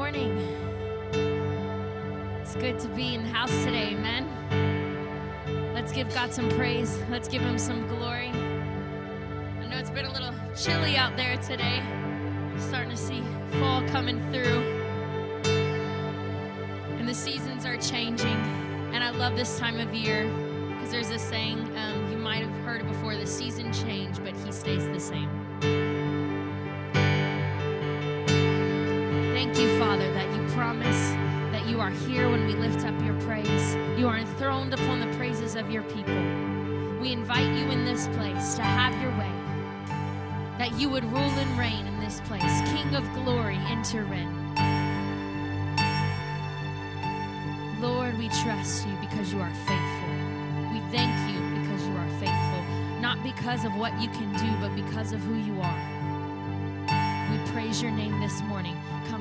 Morning. It's good to be in the house today, amen. Let's give God some praise. Let's give Him some glory. I know it's been a little chilly out there today. Starting to see fall coming through. And the seasons are changing. And I love this time of year because there's a saying um, you might have heard it before the season change, but He stays the same. You are here when we lift up your praise. You are enthroned upon the praises of your people. We invite you in this place to have your way, that you would rule and reign in this place. King of glory, enter in. Lord, we trust you because you are faithful. We thank you because you are faithful, not because of what you can do, but because of who you are. We praise your name this morning. Come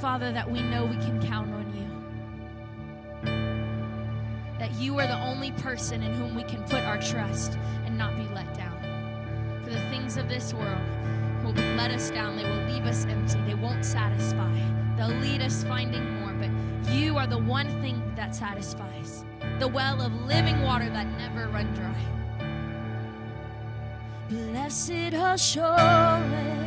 Father, that we know we can count on you. That you are the only person in whom we can put our trust and not be let down. For the things of this world will let us down, they will leave us empty, they won't satisfy. They'll lead us finding more, but you are the one thing that satisfies the well of living water that never run dry. Blessed assurance,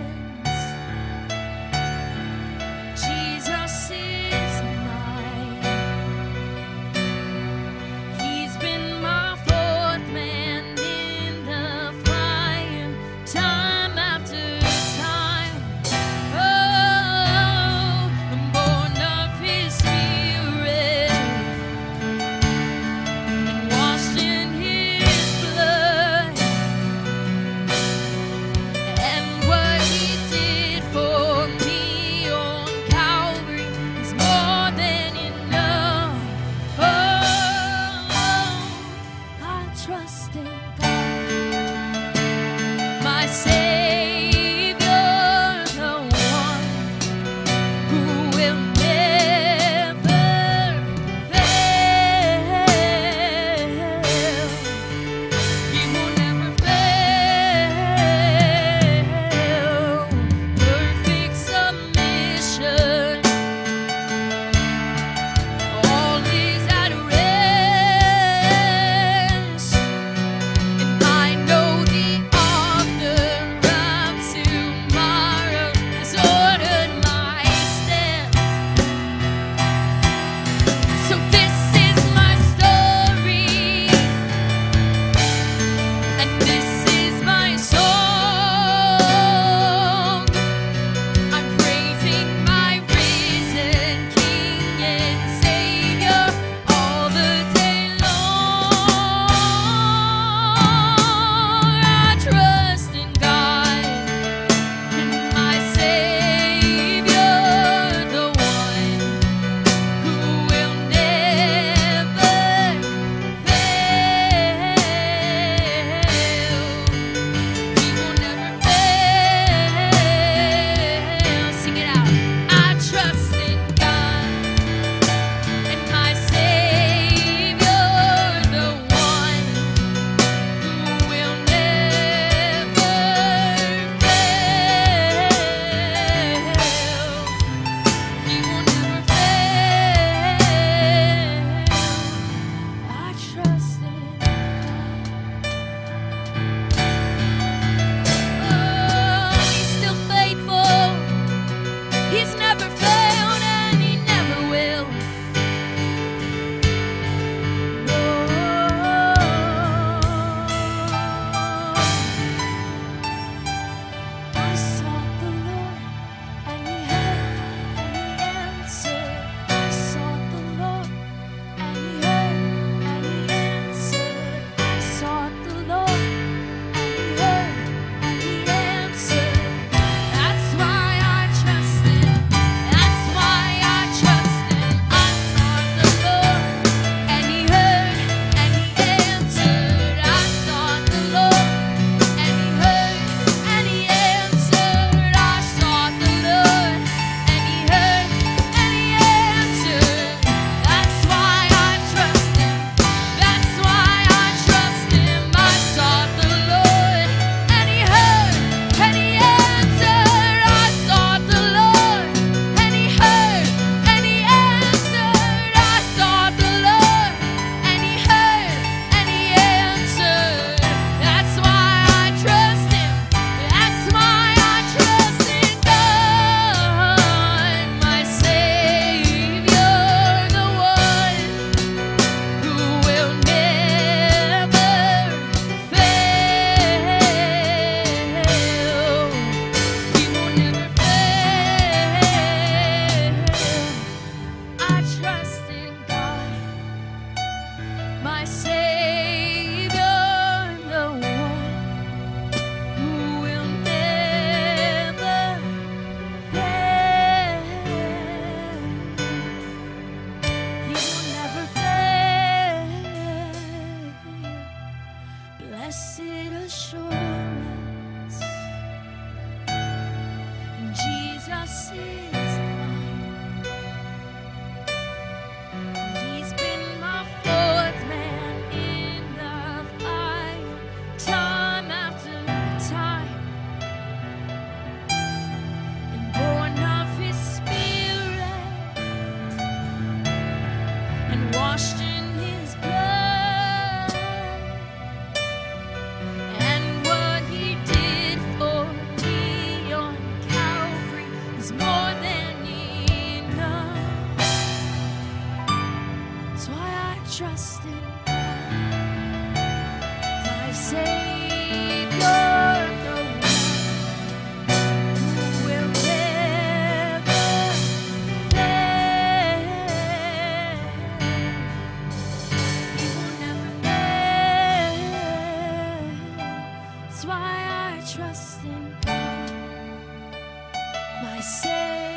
Savior,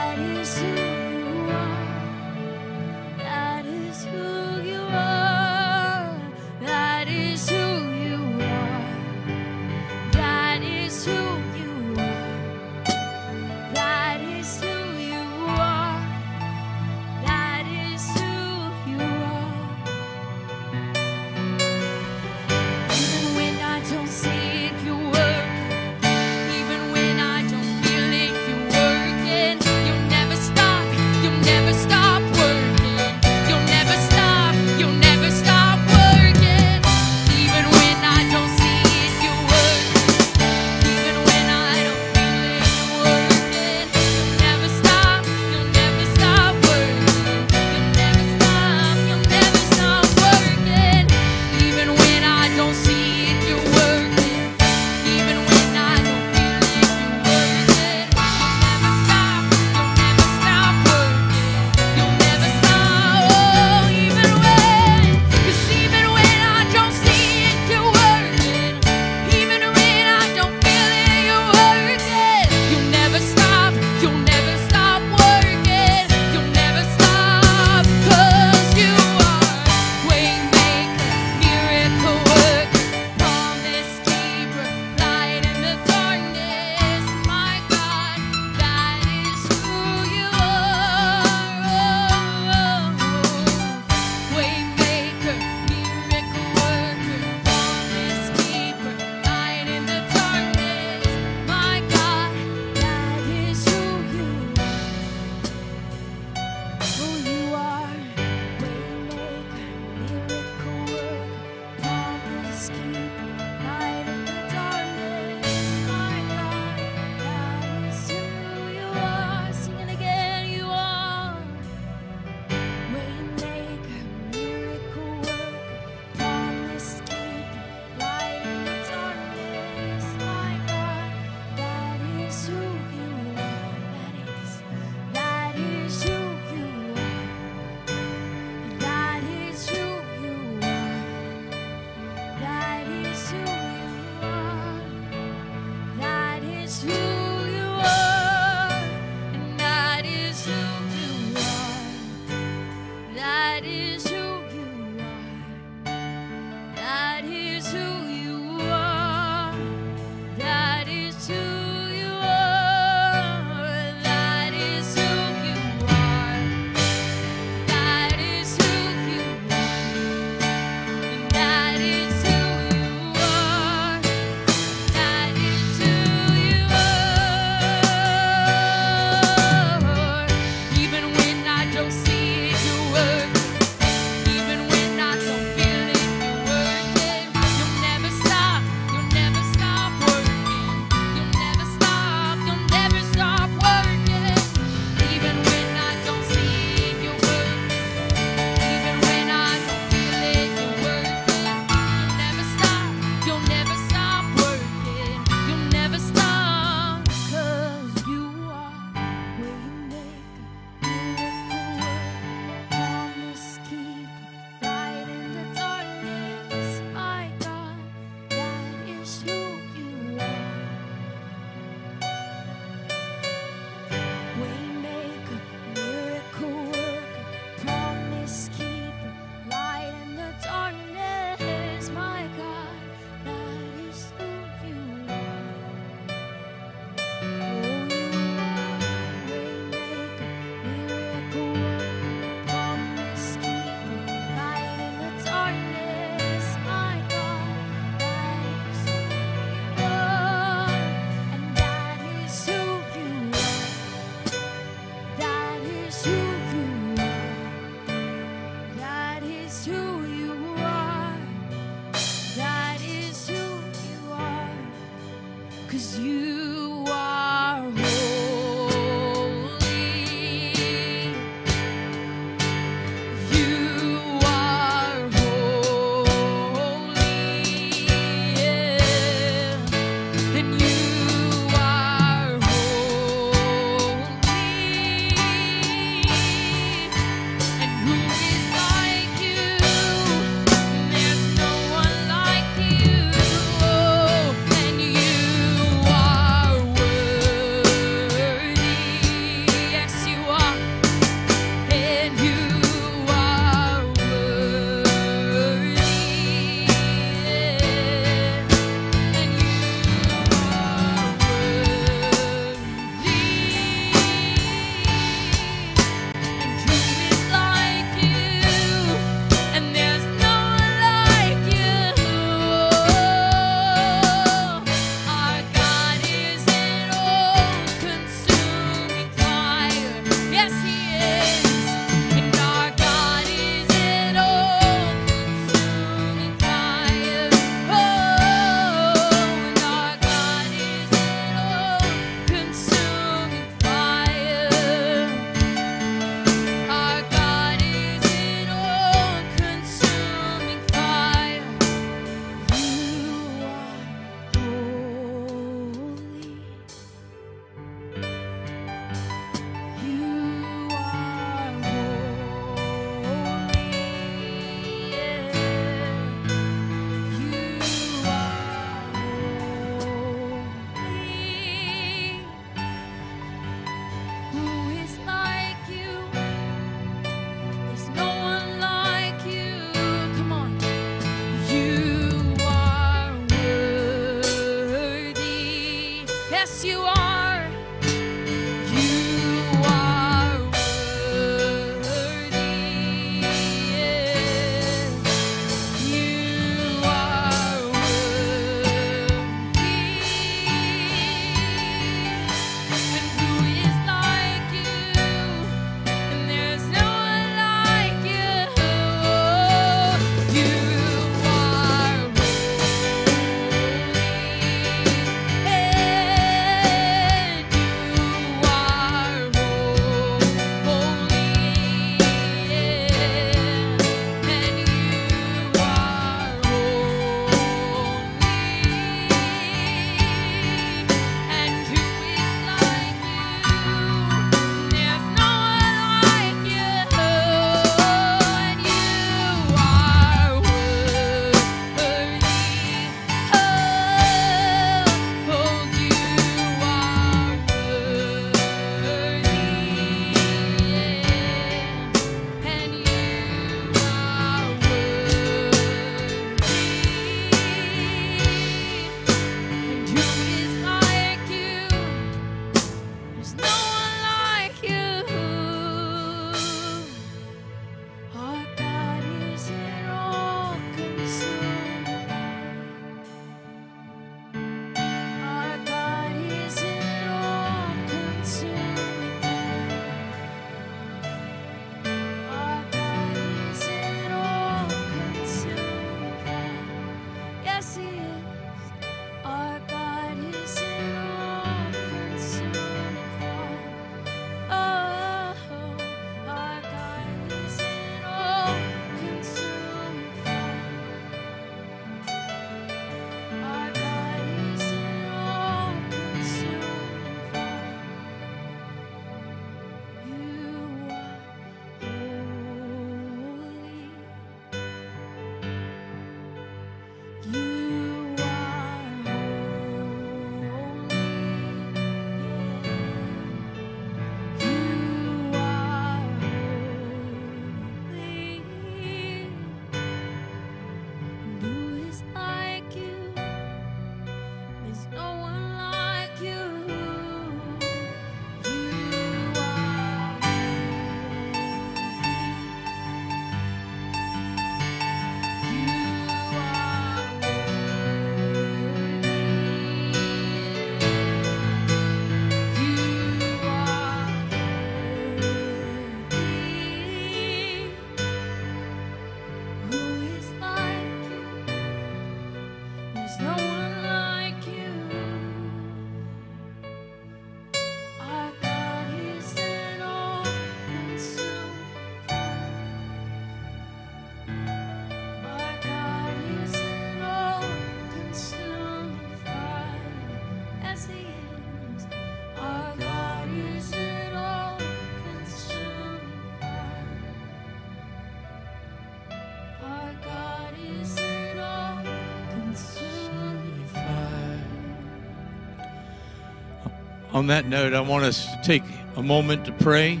on that note, I want us to take a moment to pray.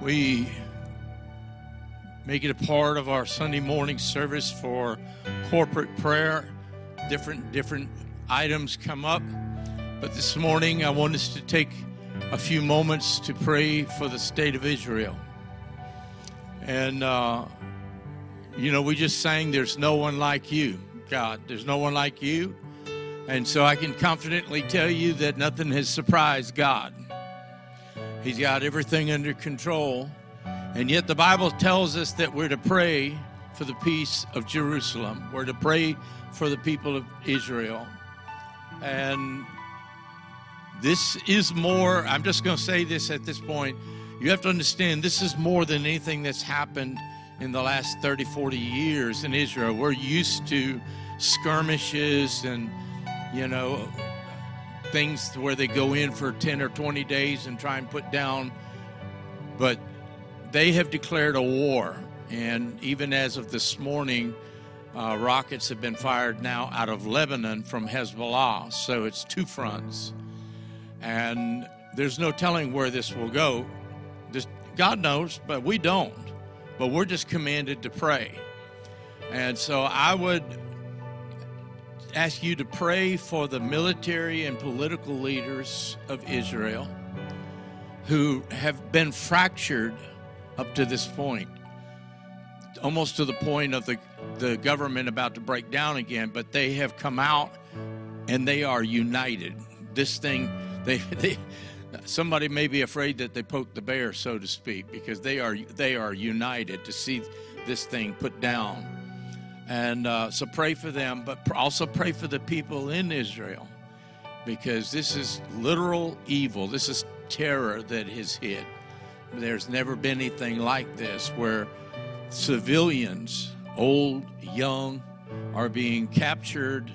We make it a part of our Sunday morning service for corporate prayer. Different different items come up, but this morning I want us to take a few moments to pray for the state of Israel. And uh, you know, we just sang, "There's no one like you, God. There's no one like you." And so I can confidently tell you that nothing has surprised God. He's got everything under control. And yet the Bible tells us that we're to pray for the peace of Jerusalem. We're to pray for the people of Israel. And this is more, I'm just going to say this at this point. You have to understand, this is more than anything that's happened in the last 30, 40 years in Israel. We're used to skirmishes and you know, things where they go in for 10 or 20 days and try and put down. But they have declared a war. And even as of this morning, uh, rockets have been fired now out of Lebanon from Hezbollah. So it's two fronts. And there's no telling where this will go. Just, God knows, but we don't. But we're just commanded to pray. And so I would ask you to pray for the military and political leaders of Israel who have been fractured up to this point, almost to the point of the, the government about to break down again, but they have come out and they are united. This thing, they, they somebody may be afraid that they poked the bear, so to speak, because they are they are united to see this thing put down. And uh, so pray for them, but also pray for the people in Israel because this is literal evil. This is terror that has hit. There's never been anything like this where civilians, old, young, are being captured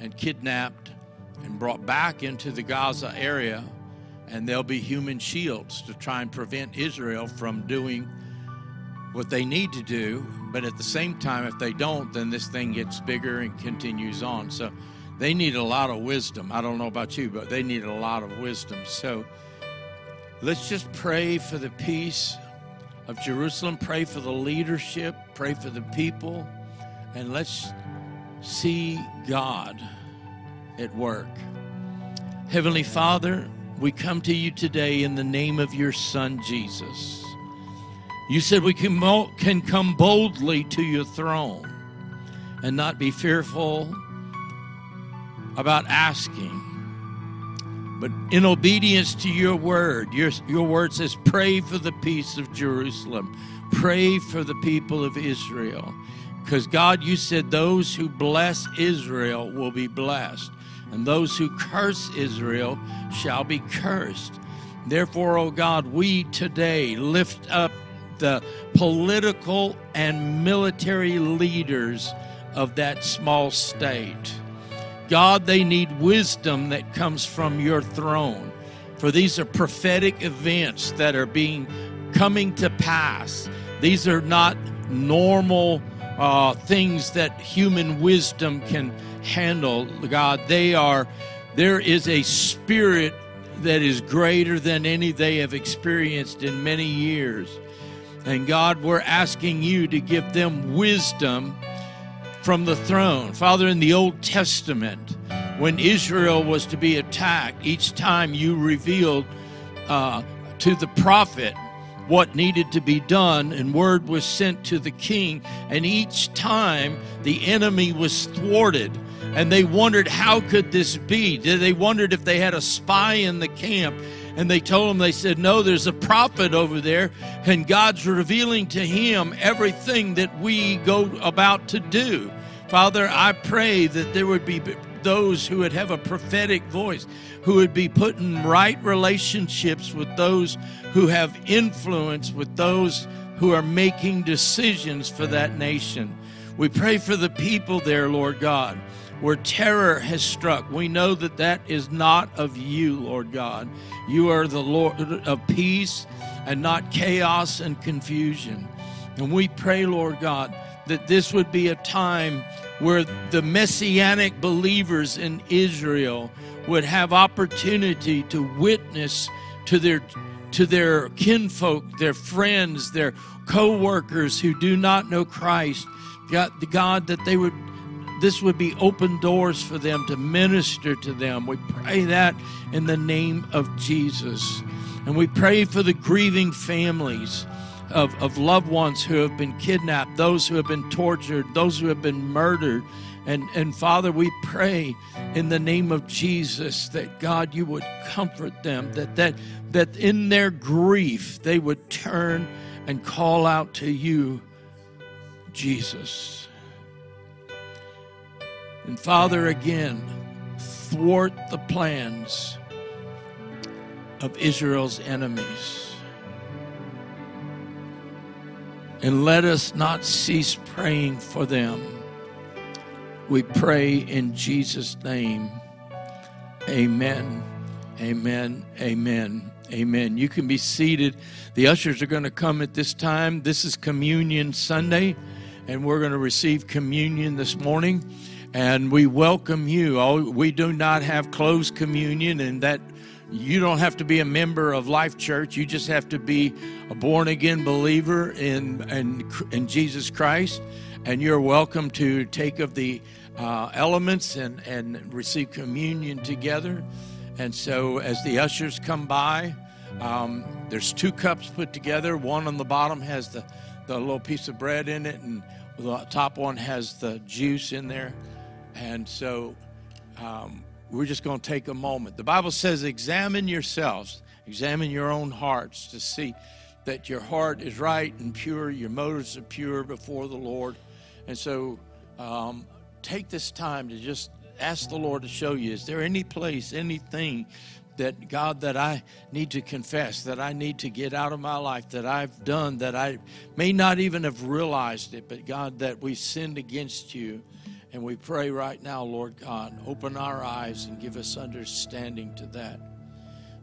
and kidnapped and brought back into the Gaza area, and there'll be human shields to try and prevent Israel from doing what they need to do but at the same time, if they don't, then this thing gets bigger and continues on. So they need a lot of wisdom. I don't know about you, but they need a lot of wisdom. So let's just pray for the peace of Jerusalem, pray for the leadership, pray for the people, and let's see God at work. Heavenly Father, we come to you today in the name of your Son, Jesus. You said we can, can come boldly to your throne and not be fearful about asking. But in obedience to your word, your, your word says, pray for the peace of Jerusalem, pray for the people of Israel. Because God, you said those who bless Israel will be blessed, and those who curse Israel shall be cursed. Therefore, O oh God, we today lift up the political and military leaders of that small state. God, they need wisdom that comes from your throne. For these are prophetic events that are being coming to pass. These are not normal uh, things that human wisdom can handle. God, they are. There is a spirit that is greater than any they have experienced in many years. And God, we're asking you to give them wisdom from the throne. Father, in the Old Testament, when Israel was to be attacked, each time you revealed uh, to the prophet what needed to be done, and word was sent to the king. And each time the enemy was thwarted, and they wondered how could this be? They wondered if they had a spy in the camp and they told him, they said, No, there's a prophet over there, and God's revealing to him everything that we go about to do. Father, I pray that there would be those who would have a prophetic voice, who would be put in right relationships with those who have influence, with those who are making decisions for that nation. We pray for the people there, Lord God where terror has struck. We know that that is not of you, Lord God. You are the Lord of peace and not chaos and confusion. And we pray, Lord God, that this would be a time where the messianic believers in Israel would have opportunity to witness to their to their kinfolk, their friends, their co-workers who do not know Christ. God, God that they would this would be open doors for them to minister to them. We pray that in the name of Jesus. And we pray for the grieving families of, of loved ones who have been kidnapped, those who have been tortured, those who have been murdered. And, and Father, we pray in the name of Jesus that God, you would comfort them, that, that, that in their grief they would turn and call out to you, Jesus. And Father, again, thwart the plans of Israel's enemies. And let us not cease praying for them. We pray in Jesus' name. Amen. Amen. Amen. Amen. You can be seated. The ushers are going to come at this time. This is Communion Sunday, and we're going to receive communion this morning. And we welcome you. We do not have closed communion, and that you don't have to be a member of Life Church. You just have to be a born again believer in, in, in Jesus Christ. And you're welcome to take of the uh, elements and, and receive communion together. And so, as the ushers come by, um, there's two cups put together. One on the bottom has the, the little piece of bread in it, and the top one has the juice in there. And so, um, we're just going to take a moment. The Bible says, examine yourselves, examine your own hearts to see that your heart is right and pure, your motives are pure before the Lord. And so um, take this time to just ask the Lord to show you is there any place, anything that God that I need to confess, that I need to get out of my life, that I've done, that I may not even have realized it, but God, that we sinned against you. And we pray right now, Lord God, open our eyes and give us understanding to that.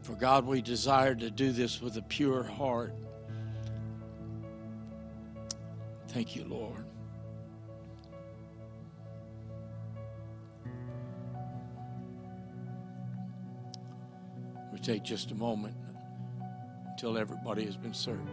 For God, we desire to do this with a pure heart. Thank you, Lord. We take just a moment until everybody has been served.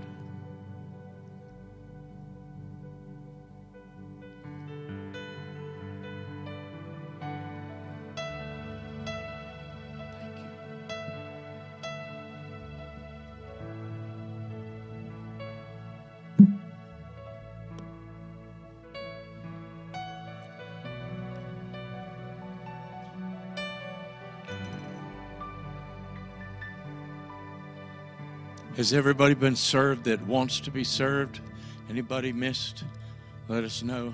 Has everybody been served that wants to be served? Anybody missed? Let us know.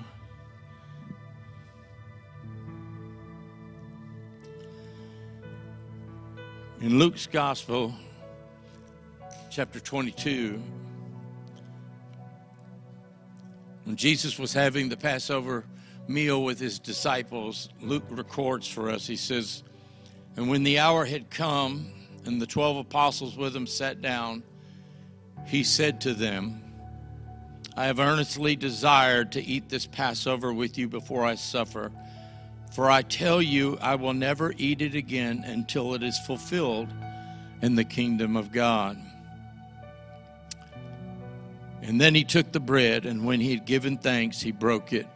In Luke's Gospel, chapter 22, when Jesus was having the Passover meal with his disciples, Luke records for us, he says, And when the hour had come, and the 12 apostles with him sat down, he said to them, I have earnestly desired to eat this Passover with you before I suffer. For I tell you, I will never eat it again until it is fulfilled in the kingdom of God. And then he took the bread, and when he had given thanks, he broke it.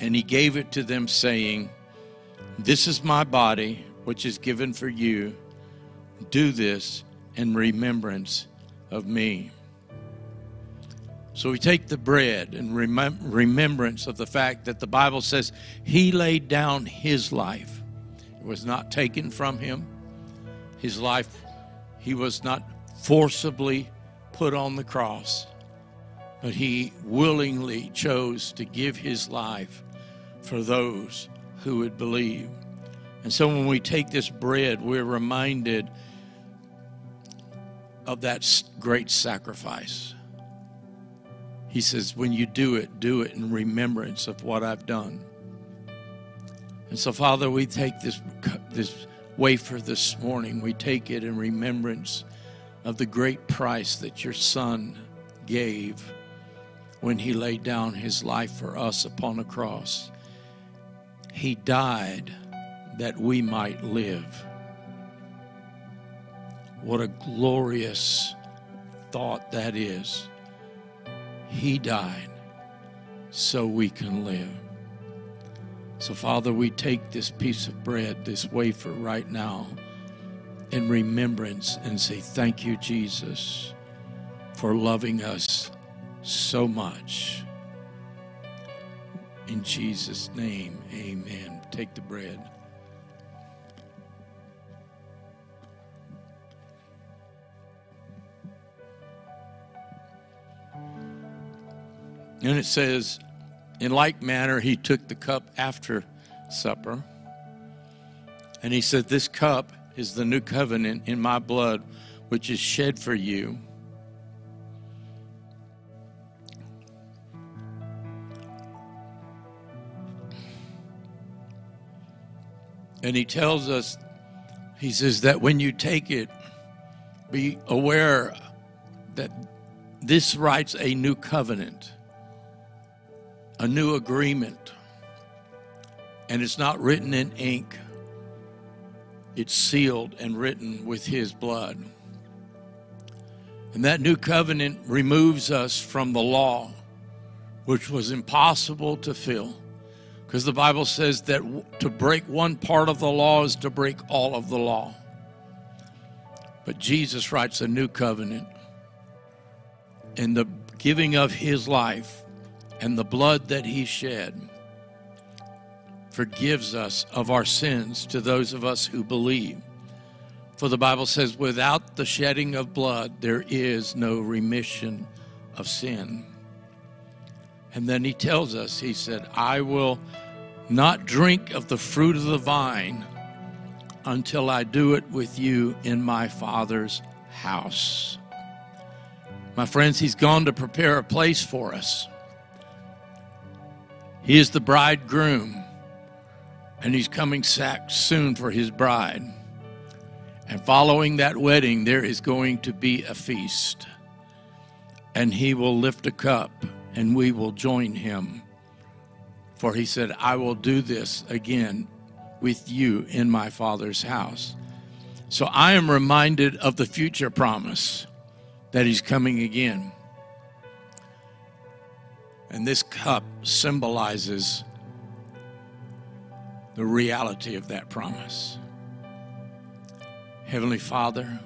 And he gave it to them, saying, This is my body, which is given for you. Do this in remembrance of me. So we take the bread in remem- remembrance of the fact that the Bible says he laid down his life. It was not taken from him. His life, he was not forcibly put on the cross, but he willingly chose to give his life for those who would believe. And so when we take this bread, we're reminded of that great sacrifice. He says, When you do it, do it in remembrance of what I've done. And so, Father, we take this, this wafer this morning, we take it in remembrance of the great price that your Son gave when he laid down his life for us upon the cross. He died that we might live. What a glorious thought that is. He died so we can live. So, Father, we take this piece of bread, this wafer right now, in remembrance and say, Thank you, Jesus, for loving us so much. In Jesus' name, amen. Take the bread. And it says, in like manner, he took the cup after supper. And he said, This cup is the new covenant in my blood, which is shed for you. And he tells us, he says that when you take it, be aware that this writes a new covenant a new agreement. And it's not written in ink, it's sealed and written with His blood. And that new covenant removes us from the law, which was impossible to fill. Because the Bible says that to break one part of the law is to break all of the law. But Jesus writes a new covenant. In the giving of his life, and the blood that he shed forgives us of our sins to those of us who believe. For the Bible says, without the shedding of blood, there is no remission of sin. And then he tells us, he said, I will not drink of the fruit of the vine until I do it with you in my Father's house. My friends, he's gone to prepare a place for us. He is the bridegroom, and he's coming soon for his bride. And following that wedding, there is going to be a feast. And he will lift a cup, and we will join him. For he said, I will do this again with you in my Father's house. So I am reminded of the future promise that he's coming again. And this cup symbolizes the reality of that promise. Heavenly Father,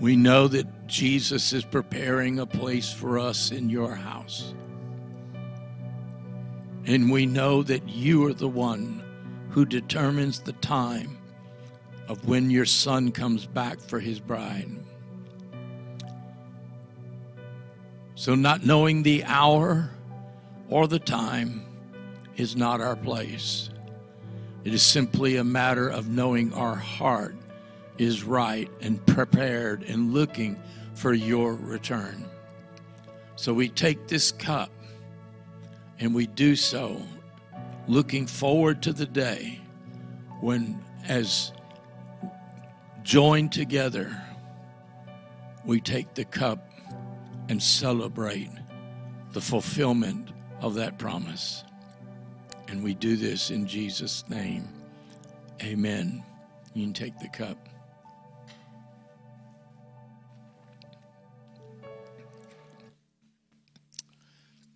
we know that Jesus is preparing a place for us in your house. And we know that you are the one who determines the time of when your son comes back for his bride. So, not knowing the hour or the time is not our place. It is simply a matter of knowing our heart is right and prepared and looking for your return. So we take this cup and we do so looking forward to the day when, as joined together, we take the cup and celebrate the fulfillment of that promise. And we do this in Jesus' name. Amen. You can take the cup.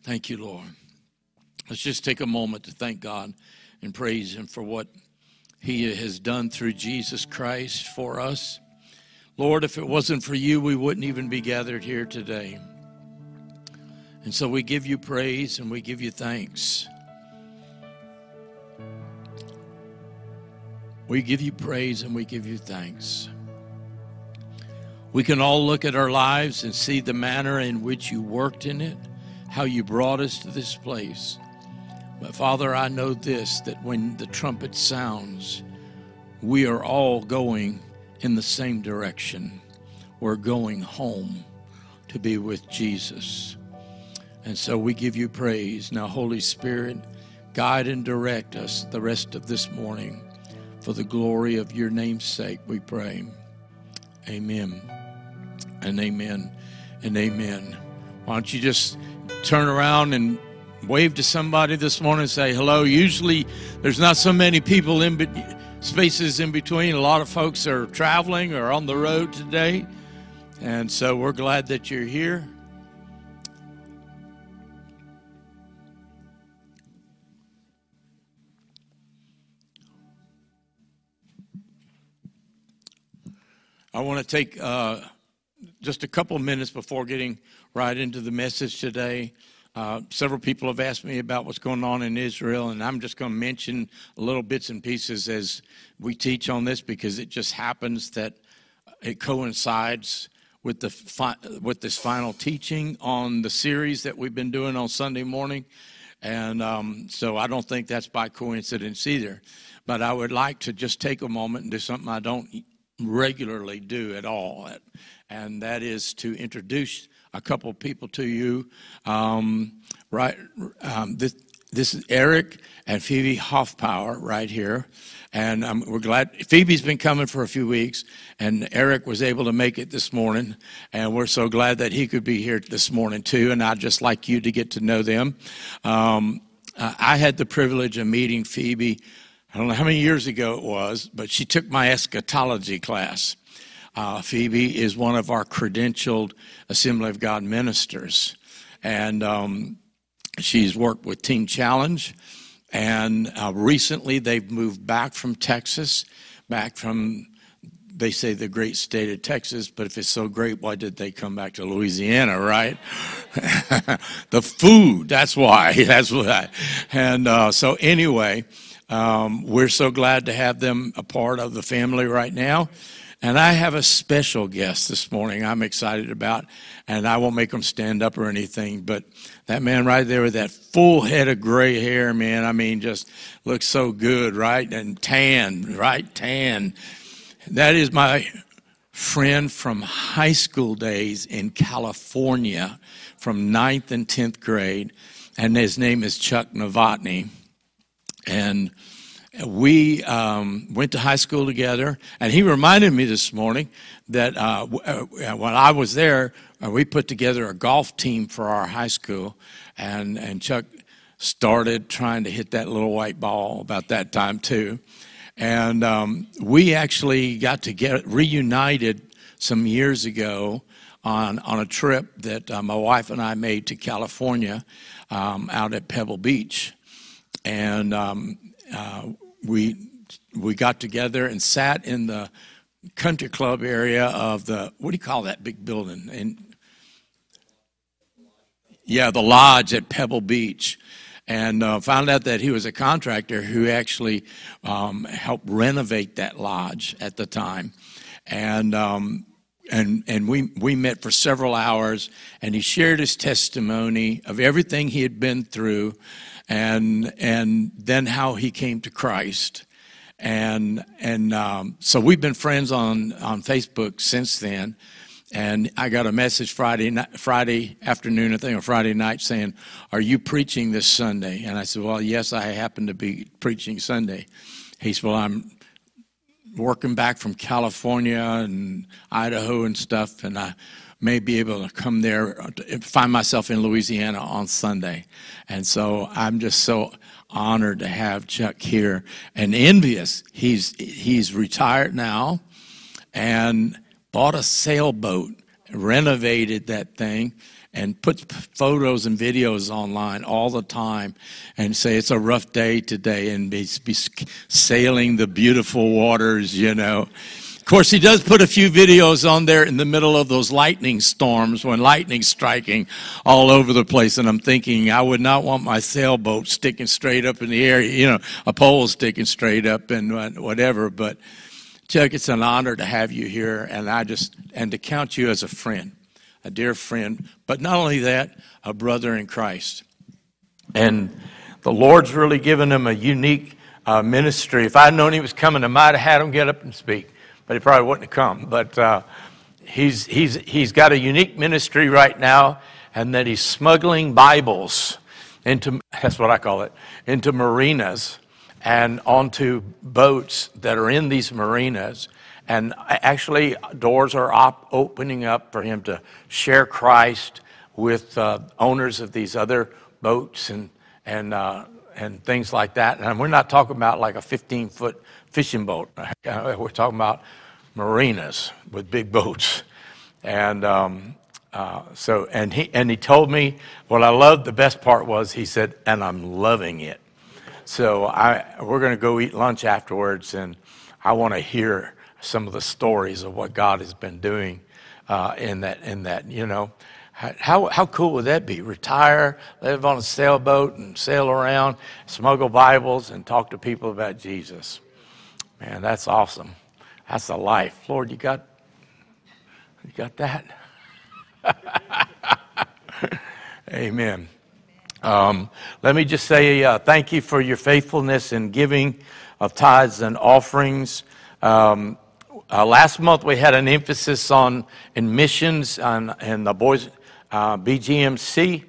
Thank you, Lord. Let's just take a moment to thank God and praise Him for what He has done through Jesus Christ for us. Lord, if it wasn't for you, we wouldn't even be gathered here today. And so we give you praise and we give you thanks. We give you praise and we give you thanks. We can all look at our lives and see the manner in which you worked in it, how you brought us to this place. But Father, I know this that when the trumpet sounds, we are all going in the same direction. We're going home to be with Jesus. And so we give you praise. Now, Holy Spirit, guide and direct us the rest of this morning. For the glory of your name's sake, we pray. Amen and amen and amen. Why don't you just turn around and wave to somebody this morning and say hello? Usually there's not so many people in be- spaces in between. A lot of folks are traveling or on the road today. And so we're glad that you're here. I want to take uh, just a couple minutes before getting right into the message today. Uh, several people have asked me about what's going on in Israel, and I'm just going to mention little bits and pieces as we teach on this because it just happens that it coincides with the fi- with this final teaching on the series that we've been doing on Sunday morning, and um, so I don't think that's by coincidence either. But I would like to just take a moment and do something I don't regularly do at all, and that is to introduce a couple people to you. Um, right, um, this, this is Eric and Phoebe Hoffpauir right here. And um, we're glad Phoebe's been coming for a few weeks, and Eric was able to make it this morning. And we're so glad that he could be here this morning, too. And I'd just like you to get to know them. Um, I had the privilege of meeting Phoebe I don't know how many years ago it was, but she took my eschatology class. Uh, Phoebe is one of our credentialed Assembly of God ministers, and um, she's worked with Teen Challenge. And uh, recently, they've moved back from Texas, back from they say the great state of Texas, but if it's so great, why did they come back to Louisiana, right? the food, that's why. That's why. And uh, so, anyway, um, we're so glad to have them a part of the family right now. And I have a special guest this morning I'm excited about, and I won't make him stand up or anything, but that man right there with that full head of gray hair, man, I mean, just looks so good, right? And tan, right? Tan. That is my friend from high school days in California from ninth and 10th grade, and his name is Chuck Novotny. And we um, went to high school together, and he reminded me this morning that uh, uh, when I was there, uh, we put together a golf team for our high school, and, and Chuck started trying to hit that little white ball about that time too. And um, we actually got to get reunited some years ago on, on a trip that uh, my wife and I made to California um, out at Pebble Beach and um, uh, we we got together and sat in the country club area of the what do you call that big building? And yeah the lodge at pebble beach. And uh, found out that he was a contractor who actually um, helped renovate that lodge at the time. And um, and and we we met for several hours and he shared his testimony of everything he had been through and and then how he came to Christ, and and um, so we've been friends on on Facebook since then. And I got a message Friday Friday afternoon, I think, or Friday night, saying, "Are you preaching this Sunday?" And I said, "Well, yes, I happen to be preaching Sunday." He said, "Well, I'm working back from California and Idaho and stuff, and I may be able to come there, uh, find myself in Louisiana on Sunday. And so I'm just so honored to have Chuck here and envious. He's, he's retired now and bought a sailboat, renovated that thing, and puts photos and videos online all the time and say it's a rough day today and be, be sailing the beautiful waters, you know Of course, he does put a few videos on there in the middle of those lightning storms when lightning's striking all over the place. And I'm thinking, I would not want my sailboat sticking straight up in the air, you know, a pole sticking straight up and whatever. But Chuck, it's an honor to have you here, and I just and to count you as a friend, a dear friend. But not only that, a brother in Christ. And the Lord's really given him a unique uh, ministry. If I'd known he was coming, I might have had him get up and speak but he probably wouldn't have come. But uh, he's, he's, he's got a unique ministry right now, and that he's smuggling Bibles into, that's what I call it, into marinas and onto boats that are in these marinas. And actually, doors are op- opening up for him to share Christ with uh, owners of these other boats and, and, uh, and things like that. And we're not talking about like a 15 foot fishing boat, we're talking about marinas with big boats. And um, uh, so, and he, and he told me what I loved, the best part was he said, and I'm loving it. So I, we're going to go eat lunch afterwards, and I want to hear some of the stories of what God has been doing uh, in that, in that, you know. How, how cool would that be? Retire, live on a sailboat and sail around, smuggle Bibles, and talk to people about Jesus. Man, that's awesome. That's a life. Lord, you got, you got that? Amen. Um, let me just say uh, thank you for your faithfulness in giving of tithes and offerings. Um, uh, last month we had an emphasis on in missions and, and the boys uh, BGMC,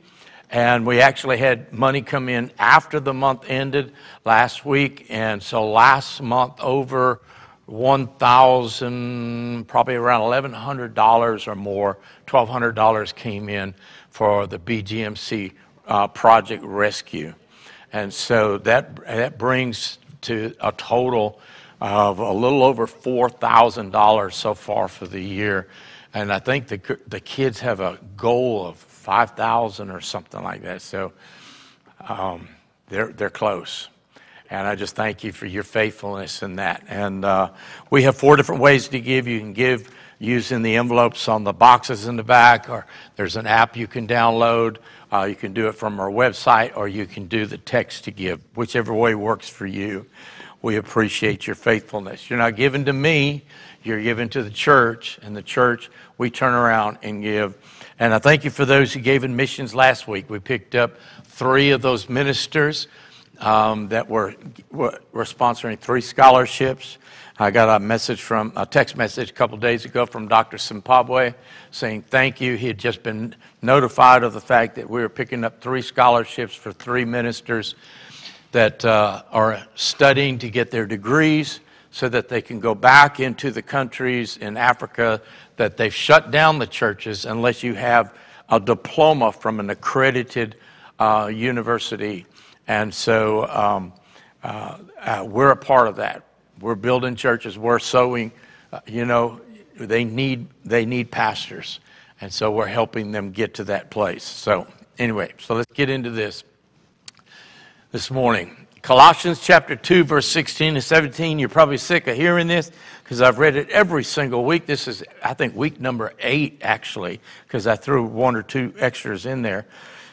and we actually had money come in after the month ended last week, and so last month over one thousand, probably around eleven hundred dollars or more, twelve hundred dollars came in for the BGMC uh, Project Rescue, and so that that brings to a total of a little over four thousand dollars so far for the year, and I think the the kids have a goal of five thousand or something like that. So um, they're they're close. And I just thank you for your faithfulness in that. And uh, we have four different ways to give. You can give using the envelopes on the boxes in the back, or there's an app you can download. Uh, you can do it from our website, or you can do the text to give, whichever way works for you. We appreciate your faithfulness. You're not given to me, you're given to the church, and the church, we turn around and give. And I thank you for those who gave in missions last week. We picked up three of those ministers um, that were, were, were sponsoring three scholarships. I got a message from a text message a couple days ago from Dr. Zimbabwe saying thank you. He had just been notified of the fact that we were picking up three scholarships for three ministers that uh, are studying to get their degrees so that they can go back into the countries in Africa that they've shut down the churches unless you have a diploma from an accredited uh, university and so um, uh, uh, we're a part of that. We're building churches. We're sowing. Uh, you know, they need they need pastors, and so we're helping them get to that place. So anyway, so let's get into this this morning. Colossians chapter 2, verse 16 to 17. You're probably sick of hearing this because I've read it every single week. This is, I think, week number eight, actually, because I threw one or two extras in there.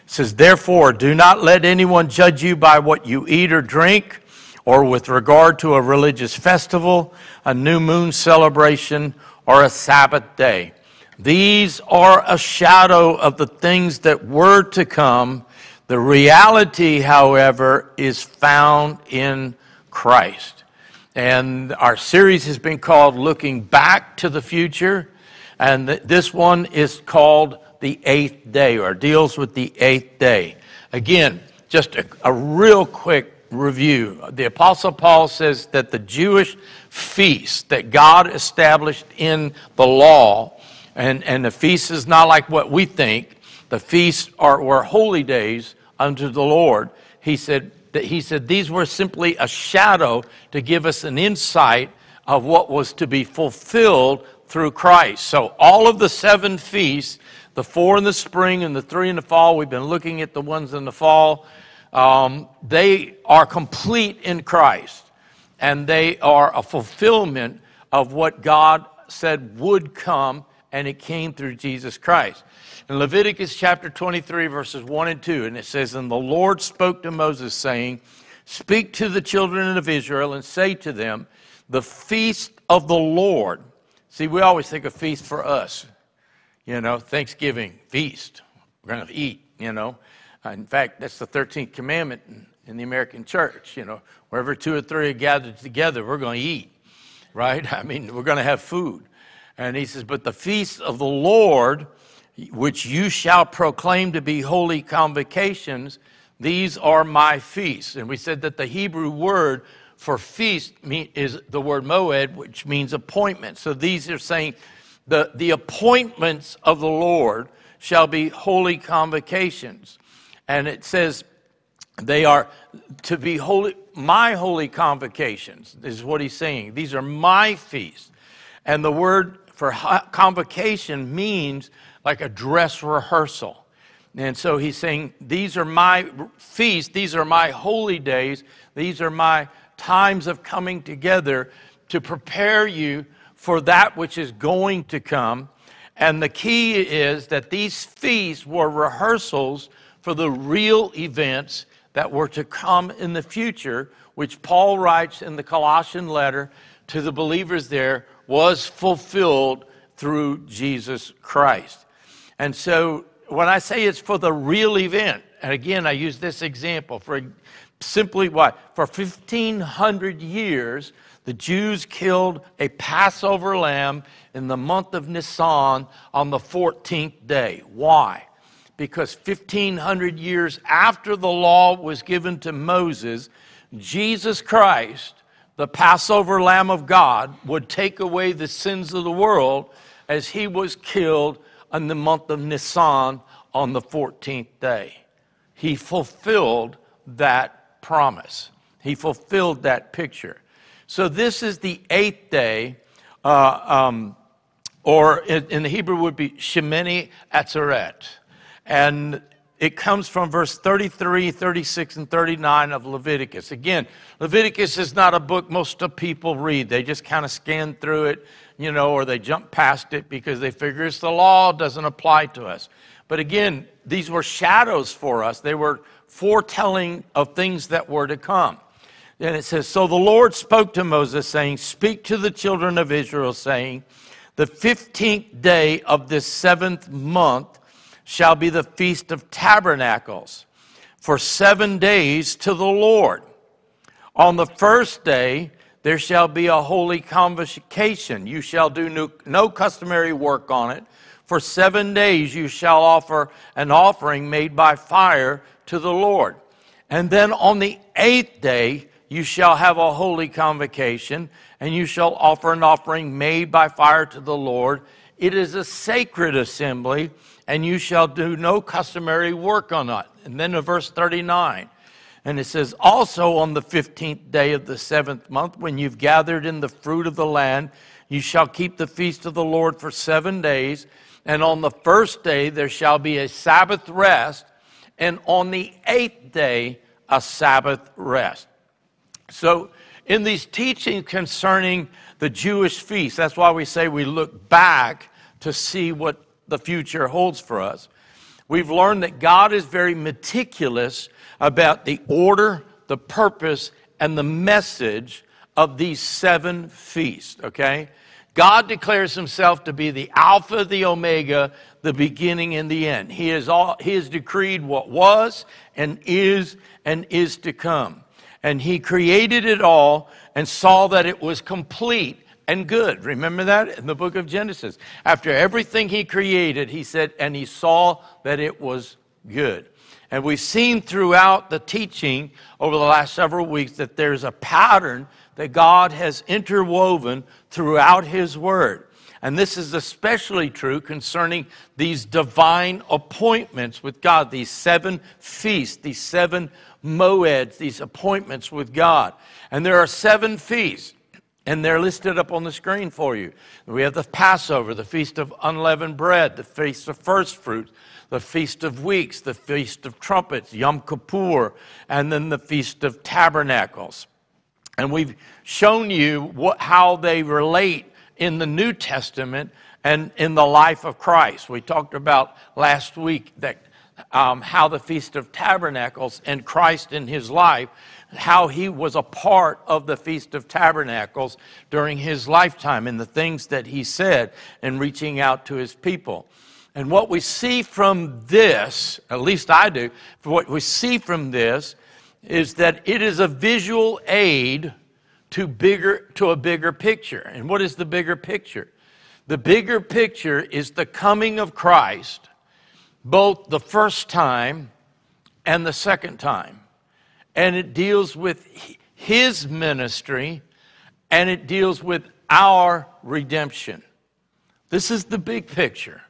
It says, Therefore, do not let anyone judge you by what you eat or drink, or with regard to a religious festival, a new moon celebration, or a Sabbath day. These are a shadow of the things that were to come. The reality, however, is found in Christ. And our series has been called Looking Back to the Future. And this one is called the eighth day or deals with the eighth day. Again, just a, a real quick review. The Apostle Paul says that the Jewish feast that God established in the law, and, and the feast is not like what we think, the feasts are, were holy days unto the Lord. He said, that he said these were simply a shadow to give us an insight of what was to be fulfilled through Christ. So all of the seven feasts the four in the spring and the three in the fall. We've been looking at the ones in the fall. Um, they are complete in Christ, and they are a fulfillment of what God said would come, and it came through Jesus Christ. In Leviticus chapter 23, verses 1 and 2, and it says, And the Lord spoke to Moses, saying, Speak to the children of Israel and say to them, The feast of the Lord. See, we always think of feast for us. You know, Thanksgiving feast. We're going to eat, you know. Uh, in fact, that's the 13th commandment in, in, the American church. You know, wherever two or three are gathered together, we're going to eat, right? I mean, we're going to have food. And he says, But the feast of the Lord, which you shall proclaim to be holy convocations, these are my feasts. And we said that the Hebrew word for feast is the word moed, which means appointment. So these are saying the, the appointments of the Lord. shall be holy convocations. And it says they are to be holy, my holy convocations, is what he's saying. These are my feasts. And the word for convocation means like a dress rehearsal. And so he's saying, These are my feasts, these are my holy days, these are my times of coming together to prepare you for that which is going to come. And the key is that these feasts were rehearsals for the real events that were to come in the future, which Paul writes in the Colossian letter to the believers there, was fulfilled through Jesus Christ. And so when I say it's for the real event, and again, I use this example for simply what? For 1500 years, the Jews killed a Passover lamb in the month of Nisan on the 14th day. Why? Because 1500 years after the law was given to Moses, Jesus Christ, the Passover lamb of God, would take away the sins of the world as he was killed in the month of Nisan on the 14th day. He fulfilled that promise, he fulfilled that picture. So this is the eighth day, uh, um, or in, in, the Hebrew would be Shemini Atzeret. And it comes from verse 33, 36, and 39 of Leviticus. Again, Leviticus is not a book most of people read. They just kind of scan through it, you know, or they jump past it because they figure it's the law, doesn't apply to us. But again, these were shadows for us. They were foretelling of things that were to come. And it says, So the Lord spoke to Moses, saying, Speak to the children of Israel, saying, The fifteenth day of this seventh month shall be the feast of tabernacles, for seven days to the Lord. On the first day, there shall be a holy convocation. You shall do no, customary work on it. For seven days you shall offer an offering made by fire to the Lord. And then on the eighth day, you shall have a holy convocation, and you shall offer an offering made by fire to the Lord. It is a sacred assembly, and you shall do no customary work on it. And then in verse 39, and it says, Also on the 15th day of the seventh month, when you've gathered in the fruit of the land, you shall keep the feast of the Lord for seven days. And on the first day there shall be a Sabbath rest, and on the eighth day a Sabbath rest. So, in these teachings concerning the Jewish feast, that's why we say we look back to see what the future holds for us. We've learned that God is very meticulous about the order, the purpose, and the message of these seven feasts, okay? God declares himself to be the Alpha, the Omega, the beginning and the end. He has, all, he has decreed what was and is and is to come. And he created it all and saw that it was complete and good. Remember that in the book of Genesis? After everything he created, he said, and he saw that it was good. And we've seen throughout the teaching over the last several weeks that there's a pattern that God has interwoven throughout his word. And this is especially true concerning these divine appointments with God, these seven feasts, these seven moeds, these appointments with God. And there are seven feasts, and they're listed up on the screen for you. We have the Passover, the Feast of Unleavened Bread, the Feast of First Fruits, the Feast of Weeks, the Feast of Trumpets, Yom Kippur, and then the Feast of Tabernacles. And we've shown you what, how they relate in the New Testament and in the life of Christ. We talked about last week that um, how the Feast of Tabernacles and Christ in his life, how he was a part of the Feast of Tabernacles during his lifetime and the things that he said in reaching out to his people. And what we see from this, at least I do, what we see from this is that it is a visual aid to bigger to a bigger picture. And what is the bigger picture? The bigger picture is the coming of Christ both the first time and the second time. And it deals with his ministry and it deals with our redemption. This is the big picture.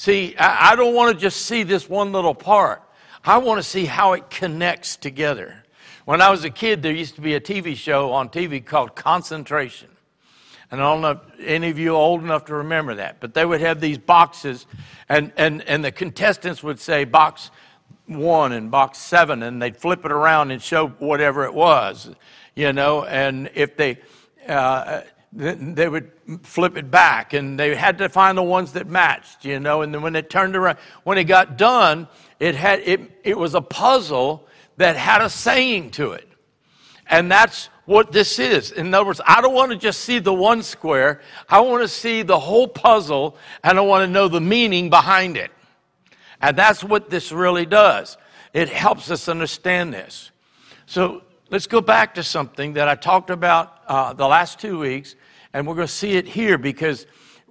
See, I, I don't want to just see this one little part. I want to see how it connects together. When I was a kid, there used to be a TV show on TV called Concentration. And I don't know if any of you are old enough to remember that, but they would have these boxes, and, and, and the contestants would say box one and box seven, and they'd flip it around and show whatever it was, you know. And if they, uh, they would flip it back, and they had to find the ones that matched, you know. And then when it turned around, when it got done, it had it, it was a puzzle that had a saying to it, and that's what this is. In other words, I don't want to just see the one square, I want to see the whole puzzle, and I want to know the meaning behind it. And that's what this really does. It helps us understand this. So let's go back to something that I talked about uh, the last two weeks, and we're going to see it here because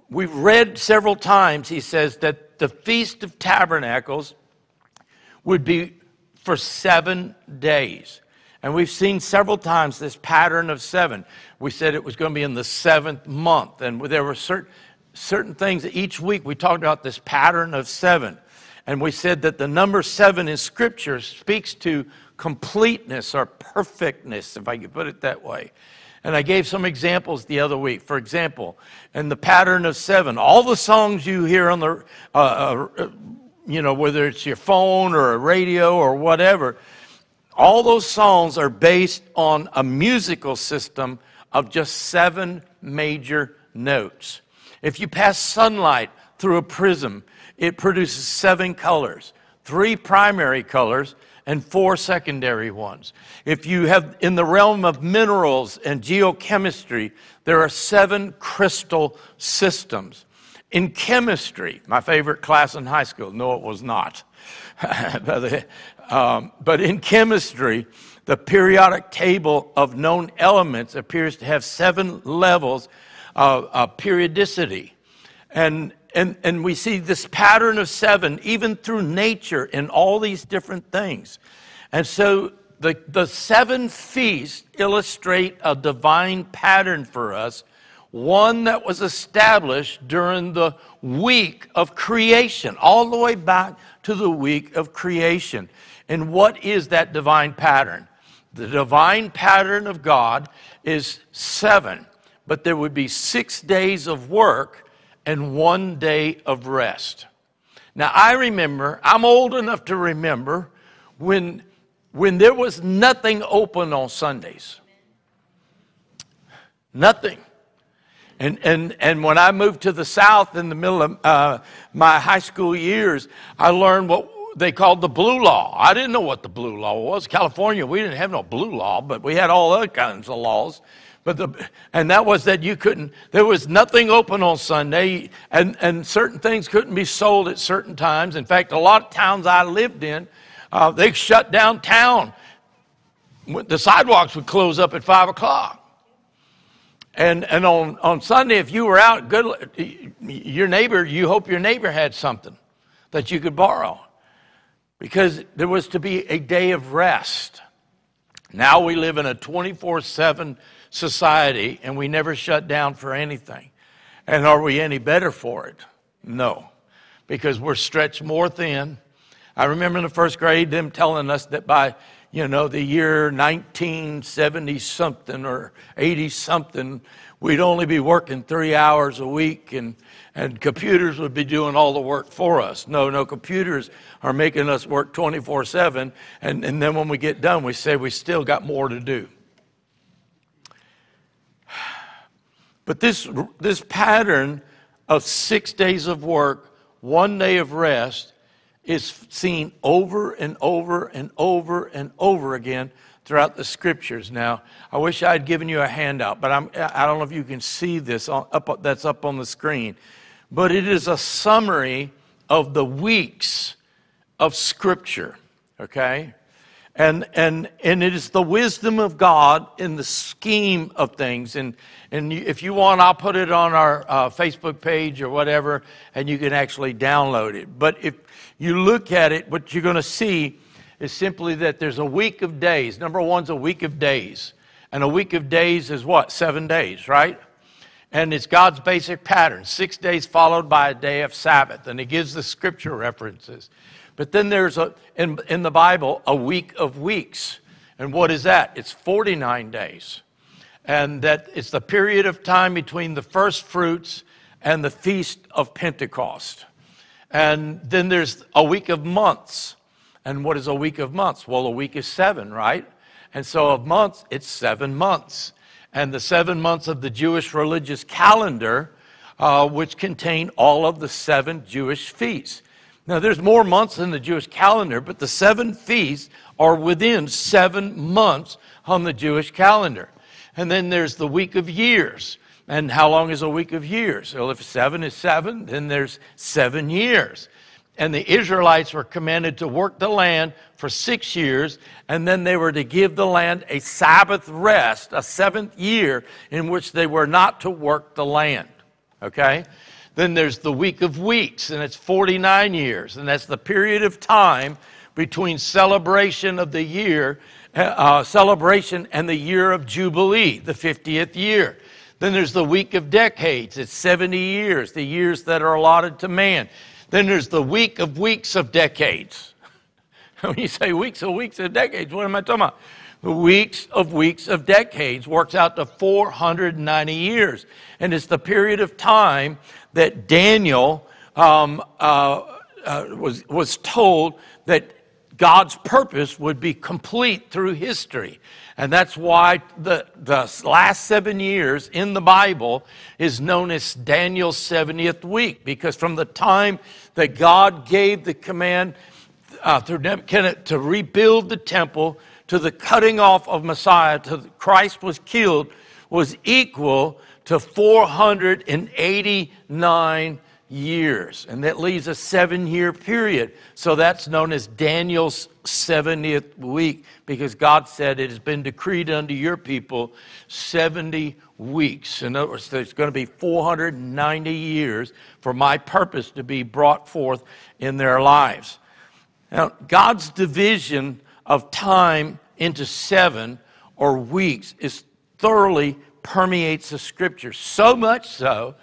we've read several times, he says, that the Feast of Tabernacles would be for seven days. And we've seen several times this pattern of seven. We said it was going to be in the seventh month. And there were certain, certain things each week we talked about this pattern of seven. And we said that the number seven in Scripture speaks to completeness or perfectness, if I could put it that way. And I gave some examples the other week. For example, in the pattern of seven, all the songs you hear on the, uh, uh, you know, whether it's your phone or a radio or whatever, all those songs are based on a musical system of just seven major notes. If you pass sunlight through a prism, it produces seven colors three primary colors and four secondary ones. If you have in the realm of minerals and geochemistry, there are seven crystal systems. In chemistry, my favorite class in high school, no, it was not. Um, but in chemistry, the periodic table of known elements appears to have seven levels of, of periodicity. And, and, and we see this pattern of seven even through nature in all these different things. And so the, the seven feasts illustrate a divine pattern for us, one that was established during the week of creation, all the way back to the week of creation. And what is that divine pattern? The divine pattern of God is seven, but there would be six days of work and one day of rest. Now, I remember, I'm old enough to remember when, when there was nothing open on Sundays. Nothing. And, and, and when I moved to the South in the middle of uh, my high school years, I learned what they called the blue law. I didn't know what the blue law was. California, we didn't have no blue law, but we had all other kinds of laws. But the, and that was that you couldn't, there was nothing open on Sunday, and, and certain things couldn't be sold at certain times. In fact, a lot of towns I lived in, uh, they shut down town. The sidewalks would close up at 5 o'clock. And, and on, on Sunday, if you were out, good, your neighbor, you hope your neighbor had something that you could borrow because there was to be a day of rest. Now we live in a 24 7 society and we never shut down for anything. And are we any better for it? No, because we're stretched more thin. I remember in the first grade them telling us that by you know the year 1970 something or 80 something we'd only be working three hours a week and and computers would be doing all the work for us. No, no, computers are making us work 24 7, and, and then when we get done, we say we still got more to do. But this, this pattern of six days of work, one day of rest, is seen over and over and over and over again throughout the scriptures. Now, I wish I had given you a handout, but I'm, I don't know if you can see this up, that's up on the screen but it is a summary of the weeks of Scripture, okay? And, and, and it is the wisdom of God in the scheme of things. And, and if you want, I'll put it on our uh, Facebook page or whatever, and you can actually download it. But if you look at it, what you're going to see is simply that there's a week of days. Number one's a week of days. And a week of days is what? Seven days, right? And it's God's basic pattern six days followed by a day of Sabbath. And he gives the scripture references. But then there's a, in, in the Bible a week of weeks. And what is that? It's 49 days. And that it's the period of time between the first fruits and the feast of Pentecost. And then there's a week of months. And what is a week of months? Well, a week is seven, right? And so of months, it's seven months. And the seven months of the Jewish religious calendar, uh, which contain all of the seven Jewish feasts. Now, there's more months in the Jewish calendar, but the seven feasts are within seven months on the Jewish calendar. And then there's the week of years. And how long is a week of years? Well, if seven is seven, then there's seven years and the Israelites were commanded to work the land for six years, and then they were to give the land a Sabbath rest, a seventh year in which they were not to work the land. Okay? Then there's the week of weeks, and it's 49 years, and that's the period of time between celebration of the year, uh, celebration and the year of Jubilee, the 50th year. Then there's the week of decades. It's 70 years, the years that are allotted to man. Then there's the week of weeks of decades. when you say weeks of weeks of decades, what am I talking about? The weeks of weeks of decades works out to 490 years. And it's the period of time that Daniel um, uh, uh, was, was told that God's purpose would be complete through history. And that's why the, the last seven years in the Bible is known as Daniel's 70th week, because from the time that God gave the command uh, through Nebuchadnezzar to rebuild the temple to the cutting off of Messiah to Christ was killed was equal to 489 years. And that leaves a seven year period. So that's known as Daniel's 70th week because God said it has been decreed unto your people 70 weeks. In other words, there's going to be 490 years for my purpose to be brought forth in their lives. Now, God's division of time into seven or weeks is thoroughly permeates the scripture, so much so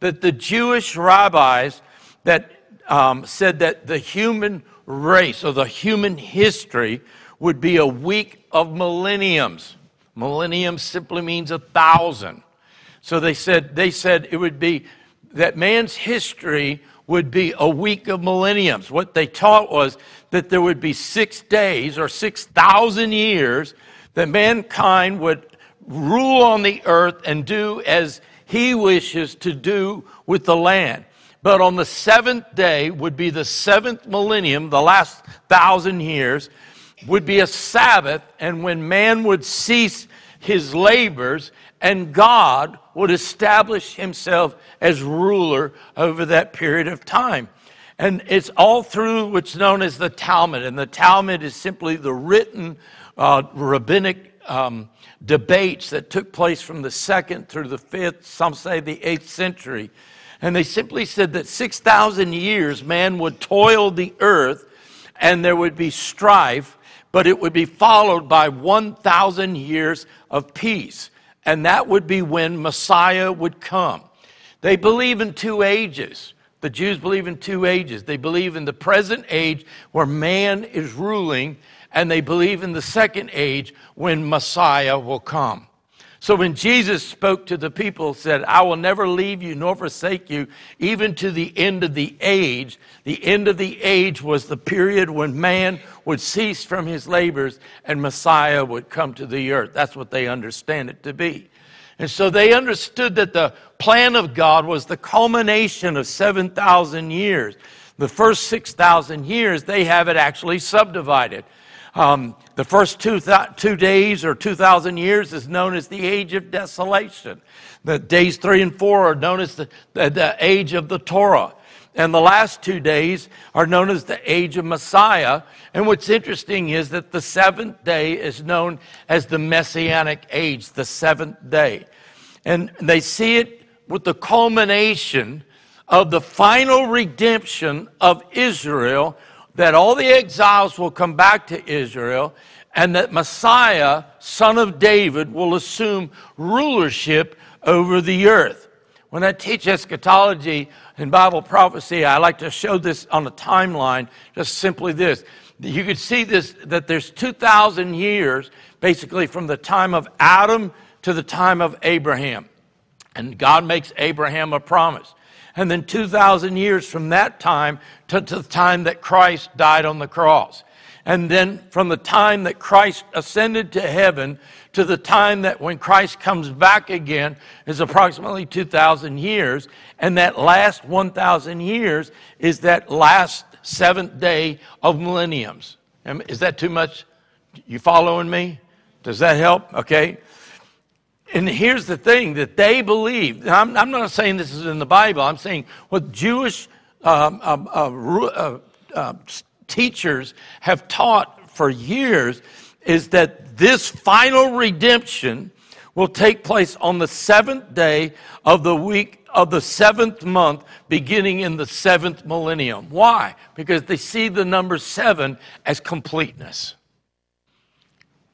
that the Jewish rabbis that um, said that the human race or the human history would be a week of millenniums. Millennium simply means a thousand. So they said they said it would be that man's history would be a week of millenniums. What they taught was that there would be six days or 6,000 years that mankind would rule on the earth and do as he wishes to do with the land. But on the seventh day would be the seventh millennium, the last thousand years, would be a Sabbath, and when man would cease his labors, and God would establish himself as ruler over that period of time. And it's all through what's known as the Talmud. And the Talmud is simply the written uh, rabbinic um, debates that took place from the second through the fifth, some say the eighth century. And they simply said that 6,000 years man would toil the earth and there would be strife, but it would be followed by 1,000 years of peace. And that would be when Messiah would come. They believe in two ages. The Jews believe in two ages. They believe in the present age where man is ruling and they believe in the second age when Messiah will come. So when Jesus spoke to the people, said, I will never leave you nor forsake you, even to the end of the age, the end of the age was the period when man would cease from his labors and Messiah would come to the earth. That's what they understand it to be. And so they understood that the plan of God was the culmination of 7,000 years. The first 6,000 years, they have it actually subdivided. Um, the first two, th- two days or 2,000 years is known as the age of desolation. The days three and four are known as the, the, the age of the Torah. And the last two days are known as the age of Messiah. And what's interesting is that the seventh day is known as the Messianic age, the seventh day. And they see it with the culmination of the final redemption of Israel that all the exiles will come back to Israel and that Messiah, son of David, will assume rulership over the earth. when I teach eschatology and Bible prophecy, I like to show this on a timeline, just simply this. You could see this that there's 2,000 years basically from the time of Adam to the time of Abraham. And God makes Abraham a promise. And then 2,000 years from that time to, to the time that Christ died on the cross. And then from the time that Christ ascended to heaven to the time that when Christ comes back again is approximately 2,000 years. And that last 1,000 years is that last seventh day of millenniums. Is that too much? You following me? Does that help? Okay. And here's the thing that they believe. I'm, I'm, not saying this is in the Bible. I'm saying what Jewish um, um uh, uh, uh, teachers have taught for years is that this final redemption will take place on the seventh day of the week of the seventh month, beginning in the seventh millennium. Why? Because they see the number seven as completeness.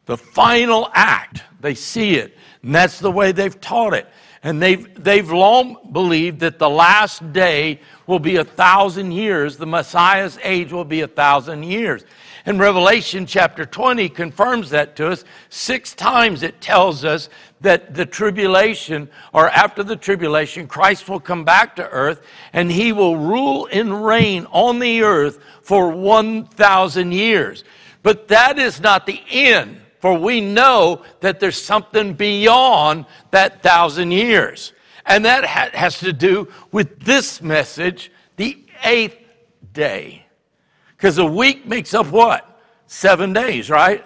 The final act, they see it. And that's the way they've taught it. And they've, they've long believed that the last day will be a thousand years, the Messiah's age will be a thousand years. And Revelation chapter 20 confirms that to us. Six times it tells us that the tribulation, or after the tribulation, Christ will come back to earth and he will rule and reign on the earth for 1,000 years. But that is not the end for we know that there's something beyond that thousand years. And that ha- has to do with this message, the eighth day. Because a week makes up what? Seven days, right?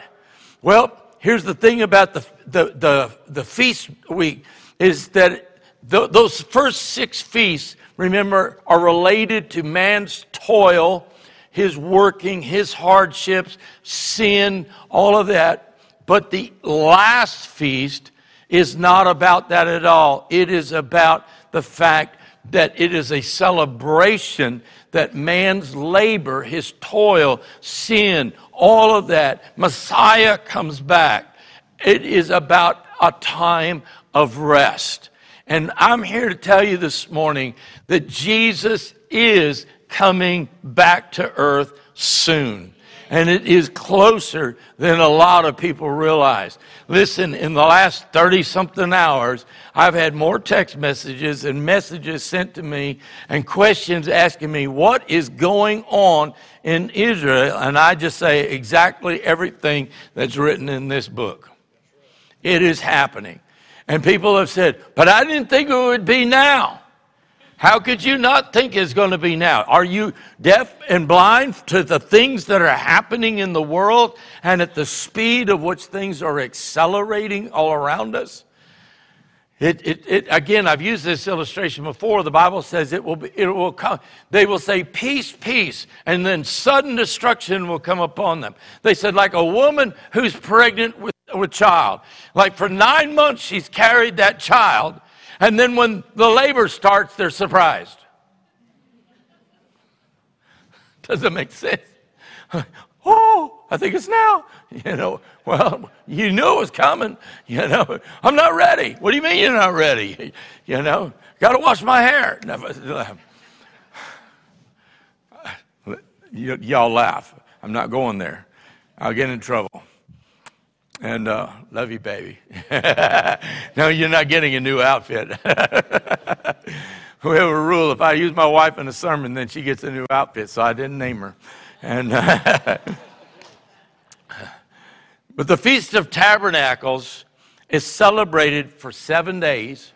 Well, here's the thing about the, the, the, the feast week is that th- those first six feasts, remember, are related to man's toil, his working, his hardships, sin, all of that. But the last feast is not about that at all. It is about the fact that it is a celebration that man's labor, his toil, sin, all of that, Messiah comes back. It is about a time of rest. And I'm here to tell you this morning that Jesus is coming back to earth soon and it is closer than a lot of people realize. Listen, in the last 30 something hours, I've had more text messages and messages sent to me and questions asking me what is going on in Israel. And I just say exactly everything that's written in this book. It is happening. And people have said, but I didn't think it would be now. How could you not think it's going to be now? Are you deaf and blind to the things that are happening in the world and at the speed of which things are accelerating all around us? It, it, it, again, I've used this illustration before. The Bible says it will, be, it will come. They will say, Peace, peace, and then sudden destruction will come upon them. They said, like a woman who's pregnant with, with child. Like for nine months, she's carried that child and then when the labor starts, they're surprised. Does it make sense? Oh, I think it's now. You know, well, you knew it was coming. You know, I'm not ready. What do you mean you're not ready? You know, got to wash my hair. y'all laugh. I'm not going there. I'll get in trouble. And uh, love you, baby. no, you're not getting a new outfit. we have a rule if I use my wife in a sermon, then she gets a new outfit, so I didn't name her. And but the Feast of Tabernacles is celebrated for seven days.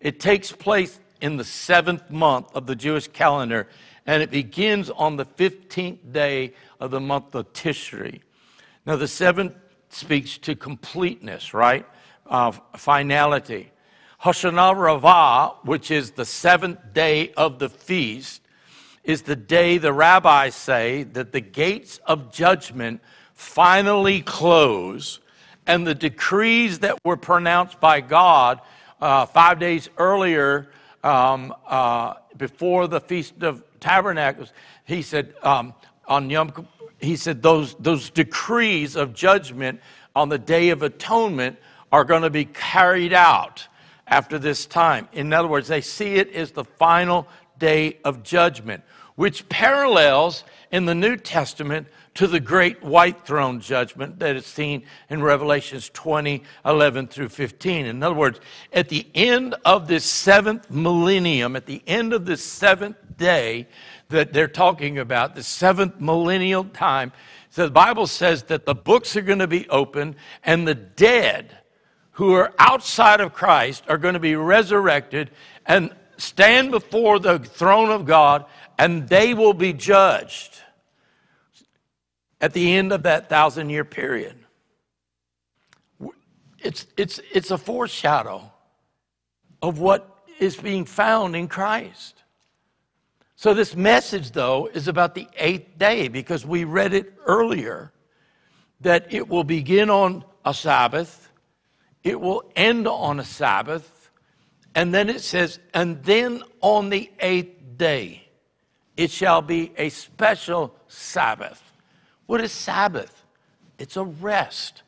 It takes place in the seventh month of the Jewish calendar, and it begins on the 15th day of the month of Tishri. Now, the seventh speaks to completeness, right? Of finality. Hoshana Rabbah, which is the seventh day of the feast, is the day the rabbis say that the gates of judgment finally close and the decrees that were pronounced by God uh, five days earlier um, uh, before the Feast of Tabernacles, he said, um, on Yom he said those, those decrees of judgment on the Day of Atonement are going to be carried out. after this time. In other words, they see it as the final day of judgment, which parallels in the New Testament to the great white throne judgment that is seen in Revelations 20, 11 through 15. In other words, at the end of this seventh millennium, at the end of this seventh day that they're talking about, the seventh millennial time, so the Bible says that the books are going to be opened and the dead who are outside of Christ are going to be resurrected and stand before the throne of God and they will be judged at the end of that thousand year period. It's, it's, it's a foreshadow of what is being found in Christ. So, this message, though, is about the eighth day because we read it earlier that it will begin on a Sabbath, it will end on a Sabbath, and then it says, and then on the eighth day, it shall be a special Sabbath. What is Sabbath? It's a rest.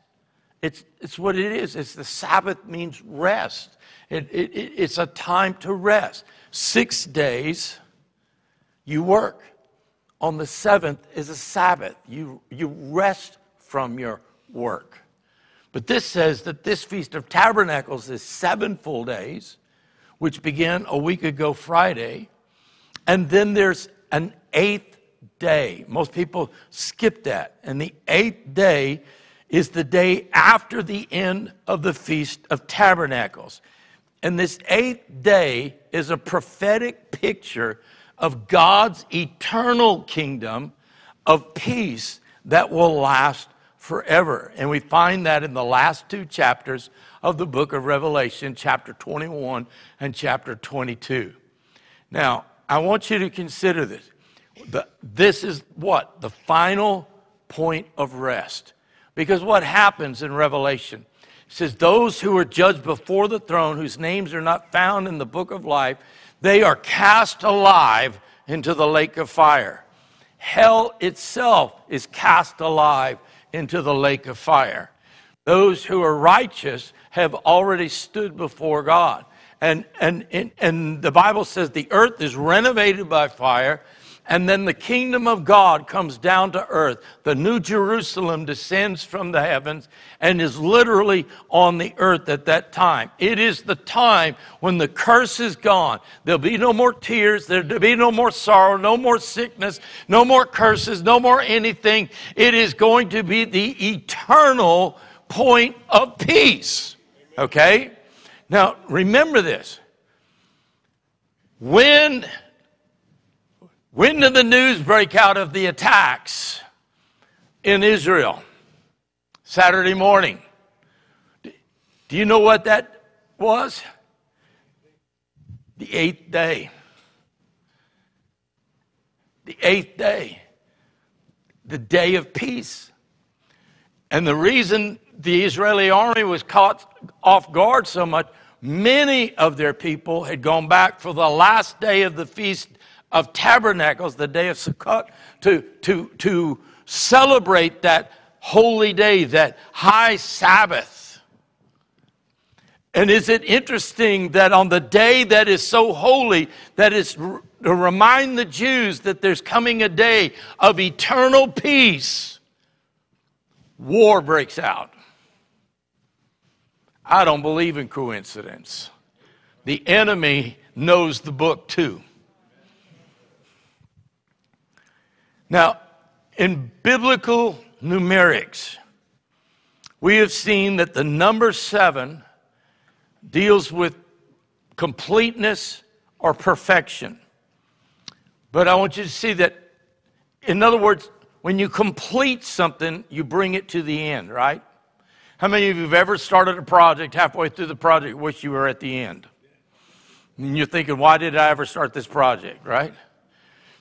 It's, it's what it is. It's the Sabbath means rest. It, it, it's a time to rest. Six days you work. On the seventh is a Sabbath. You, you rest from your work. But this says that this Feast of Tabernacles is seven full days, which began a week ago Friday. And then there's an eighth day. Most people skip that. And the eighth day is the day after the end of the Feast of Tabernacles. And this eighth day is a prophetic picture of God's eternal kingdom of peace that will last forever. And we find that in the last two chapters of the book of Revelation, chapter 21 and chapter 22. Now, I want you to consider this. The, this is what? The final point of rest. Because what happens in Revelation? It says, Those who are judged before the throne, whose names are not found in the book of life, they are cast alive into the lake of fire. Hell itself is cast alive into the lake of fire. Those who are righteous have already stood before God. And, and, and, and the Bible says the earth is renovated by fire and then the kingdom of God comes down to earth. The new Jerusalem descends from the heavens and is literally on the earth at that time. It is the time when the curse is gone. There'll be no more tears. There'll be no more sorrow, no more sickness, no more curses, no more anything. It is going to be the eternal point of peace. Okay? Now, remember this. When when did the news break out of the attacks in Israel? Saturday morning. Do you know what that was? The eighth day. The eighth day. The day of peace. And the reason the Israeli army was caught off guard so much, many of their people had gone back for the last day of the feast of Tabernacles, the day of Sukkot, to, to, to celebrate that holy day, that high Sabbath. And is it interesting that on the day that is so holy, that is to remind the Jews that there's coming a day of eternal peace, war breaks out. I don't believe in coincidence. The enemy knows the book too. Now, in biblical numerics, we have seen that the number seven deals with completeness or perfection. But I want you to see that, in other words, when you complete something, you bring it to the end, right? How many of you have ever started a project halfway through the project, wish you were at the end? And you're thinking, why did I ever start this project, right?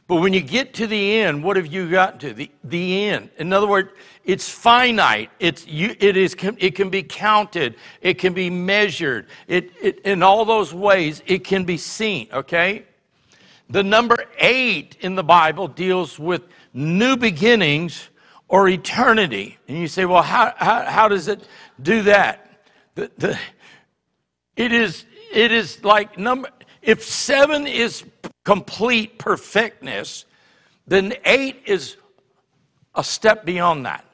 But when you get to the end, what have you got to? The, the end. In other words, it's finite. It's, you, it, is, it can be counted. It can be measured. It, it, in all those ways, it can be seen, okay? The number eight in the Bible deals with new beginnings or eternity. And you say, well, how, how, how does it do that? The, the, it is it is like number, if seven is complete perfectness, then eight is a step beyond that.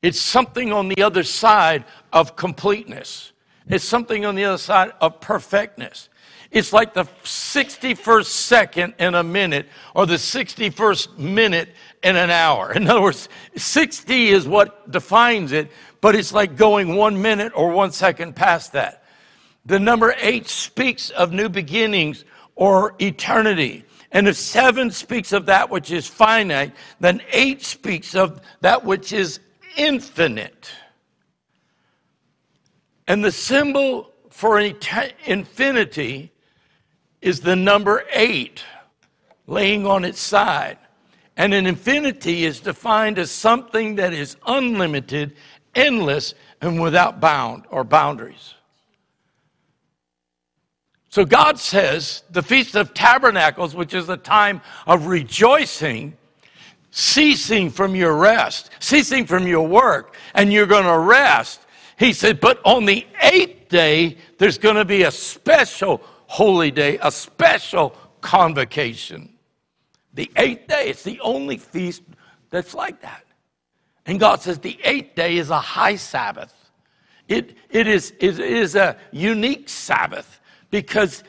It's something on the other side of completeness. It's something on the other side of perfectness. It's like the 61st second in a minute or the 61st minute in an hour. In other words, 60 is what defines it, but it's like going one minute or one second past that. The number eight speaks of new beginnings or eternity. And if seven speaks of that which is finite, then eight speaks of that which is infinite. And the symbol for infinity is the number eight laying on its side. And an infinity is defined as something that is unlimited, endless, and without bound or boundaries. So God says the Feast of Tabernacles, which is a time of rejoicing, ceasing from your rest, ceasing from your work, and you're going to rest. He said, but on the eighth day, there's going to be a special holy day, a special convocation. The eighth day, it's the only feast that's like that. And God says the eighth day is a high Sabbath. It, it, is, it is a unique Sabbath because,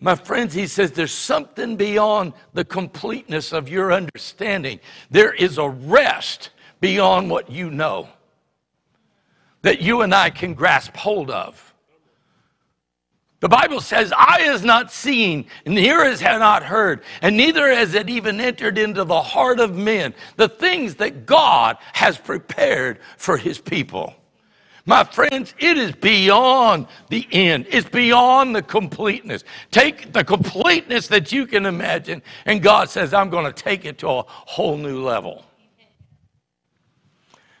my friends, he says there's something beyond the completeness of your understanding. There is a rest beyond what you know that you and I can grasp hold of. The Bible says, Eye has not seen, and ear has not heard, and neither has it even entered into the heart of men the things that God has prepared for his people. My friends, it is beyond the end. It's beyond the completeness. Take the completeness that you can imagine, and God says, I'm going to take it to a whole new level.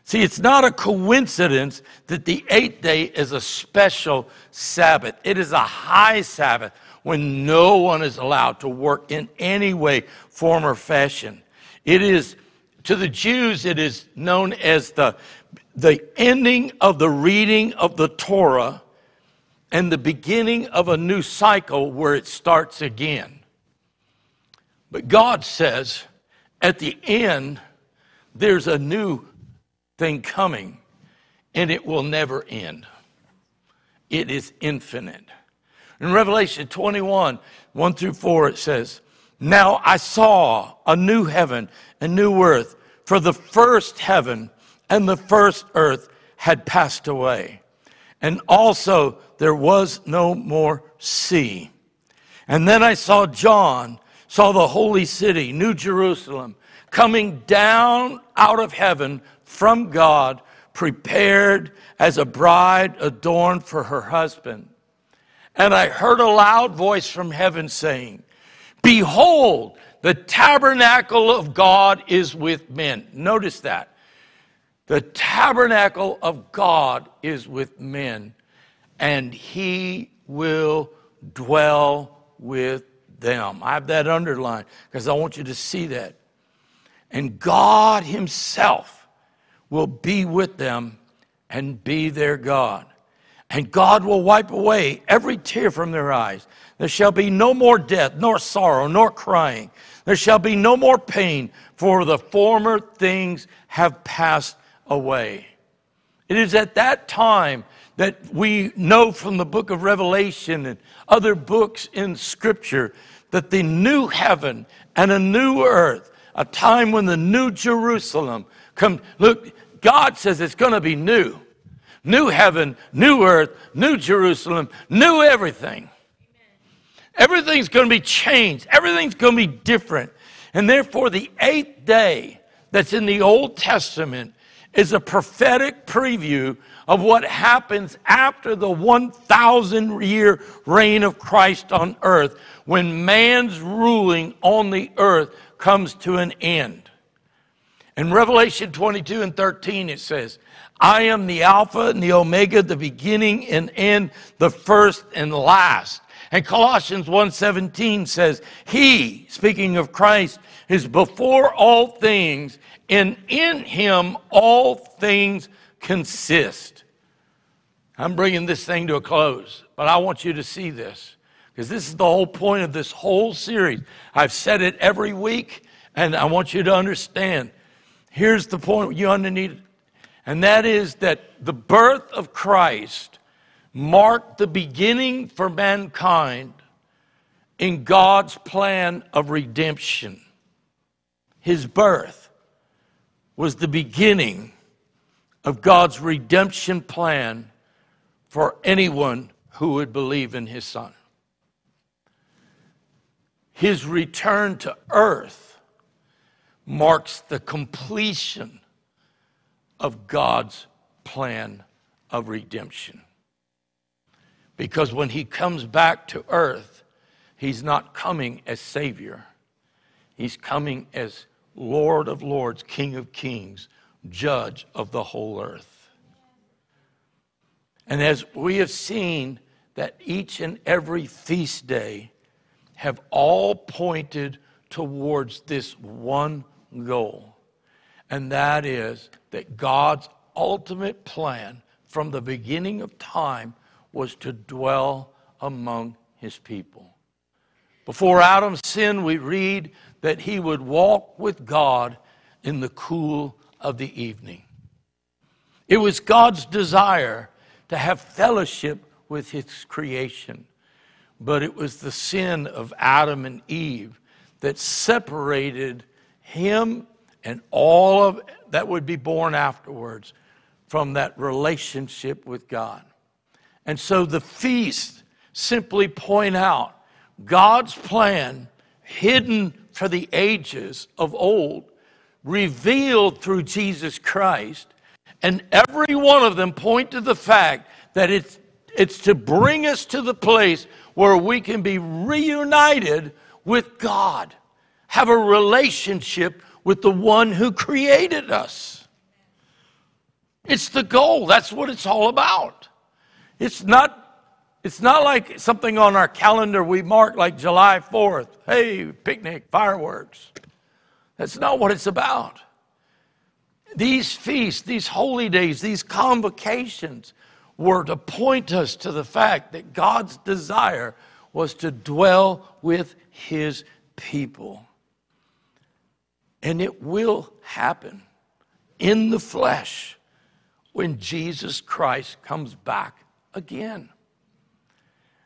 See, it's not a coincidence that the eighth day is a special Sabbath. It is a high Sabbath when no one is allowed to work in any way, form, or fashion. It is, to the Jews, it is known as the the ending of the reading of the Torah and the beginning of a new cycle where it starts again. But God says at the end, there's a new thing coming and it will never end. It is infinite. In Revelation 21, 1 through 4, it says, Now I saw a new heaven and new earth, for the first heaven and the first earth had passed away. And also there was no more sea. And then I saw John, saw the holy city, New Jerusalem, coming down out of heaven from God, prepared as a bride adorned for her husband. And I heard a loud voice from heaven saying, Behold, the tabernacle of God is with men. Notice that. The tabernacle of God is with men, and he will dwell with them. I have that underlined because I want you to see that. And God Himself will be with them and be their God. And God will wipe away every tear from their eyes. There shall be no more death, nor sorrow, nor crying. There shall be no more pain, for the former things have passed away. It is at that time that we know from the book of Revelation and other books in Scripture that the new heaven and a new earth, a time when the new Jerusalem come. Look, God says it's going to be new. New heaven, new earth, new Jerusalem, new everything. Everything's going to be changed. Everything's going to be different. And therefore, the eighth day that's in the Old Testament is a prophetic preview of what happens after the 1,000 year reign of Christ on earth when man's ruling on the earth comes to an end. In Revelation 22 and 13, it says, I am the Alpha and the Omega, the beginning and end, the first and last. And Colossians 1:17 says, He, speaking of Christ, is before all things, and in him all things consist. I'm bringing this thing to a close. but I want you to see this because this is the whole point of this whole series. I've said it every week, and I want you to understand. Here's the point you underneath, and that is that the birth of Christ marked the beginning for mankind in God's plan of redemption. His birth was the beginning of God's redemption plan for anyone who would believe in his son. His return to earth marks the completion of God's plan of redemption. Because when he comes back to earth, he's not coming as Savior, he's coming as Lord of Lords, King of Kings, Judge of the whole earth. And as we have seen that each and every feast day have all pointed towards this one goal, and that is that God's ultimate plan from the beginning of time was to dwell among his people. Before Adam's sin, we read that he would walk with God in the cool of the evening. It was God's desire to have fellowship with his creation, but it was the sin of Adam and Eve that separated him and all of that would be born afterwards from that relationship with God. And so the feast simply point out God's plan hidden for the ages of old, revealed through Jesus Christ. And every one of them point to the fact that it's, it's to bring us to the place where we can be reunited with God, have a relationship with the one who created us. It's the goal. That's what it's all about. It's not it's not like something on our calendar we mark like July 4th. Hey, picnic, fireworks. That's not what it's about. These feasts, these holy days, these convocations were to point us to the fact that God's desire was to dwell with his people. And it will happen in the flesh when Jesus Christ comes back again.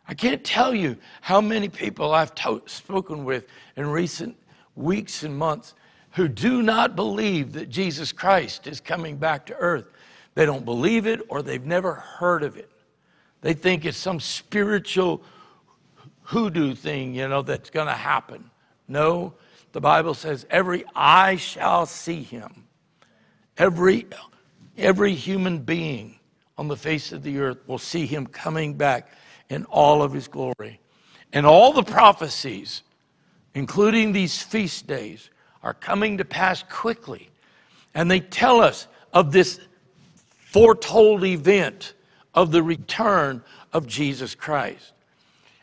I can't tell you how many people I've to- spoken with in recent weeks and months who do not believe that Jesus Christ is coming back to earth. They don't believe it or they've never heard of it. They think it's some spiritual hoodoo thing, you know, that's going to happen. No, the Bible says every eye shall see him. Every every human being on the face of the earth will see him coming back in all of his glory. And all the prophecies, including these feast days, are coming to pass quickly. And they tell us of this foretold event of the return of Jesus Christ.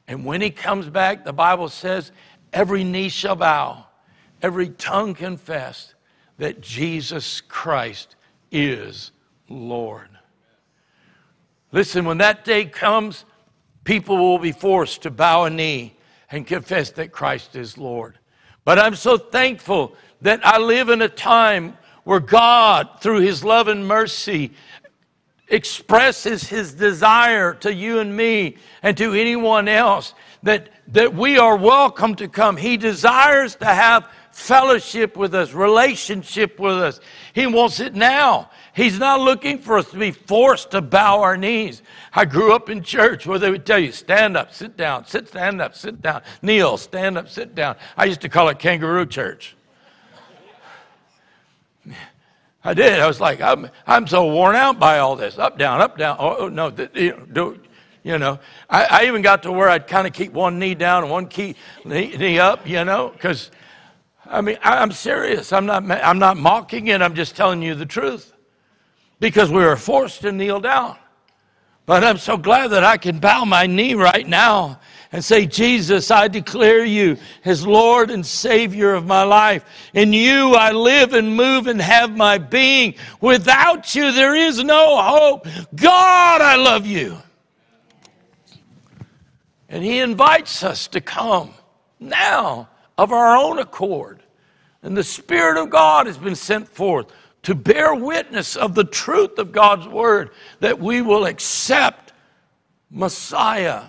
And when he comes back, the Bible says, every knee shall bow, every tongue confess that Jesus Christ is Lord. Listen, when that day comes, people will be forced to bow a knee and confess that Christ is Lord. But I'm so thankful that I live in a time where God, through His love and mercy, expresses His desire to you and me and to anyone else that, that we are welcome to come. He desires to have fellowship with us, relationship with us. He wants it now. He's not looking for us to be forced to bow our knees. I grew up in church where they would tell you, stand up, sit down, sit, stand up, sit down, kneel, stand up, sit down. I used to call it kangaroo church. I did. I was like, I'm, I'm so worn out by all this. Up, down, up, down. Oh, oh no, you know, do, you know. I, I, even got to where I'd kind of keep one knee down and one key, knee, knee up, you know, because, I mean, I, I'm serious. I'm not, I'm not mocking it. I'm just telling you the truth because we were forced to kneel down. But I'm so glad that I can bow my knee right now and say, Jesus, I declare you as Lord and Savior of my life. In you I live and move and have my being. Without you, there is no hope. God, I love you. And He invites us to come now of our own accord. And the Spirit of God has been sent forth to bear witness of the truth of God's Word, that we will accept Messiah,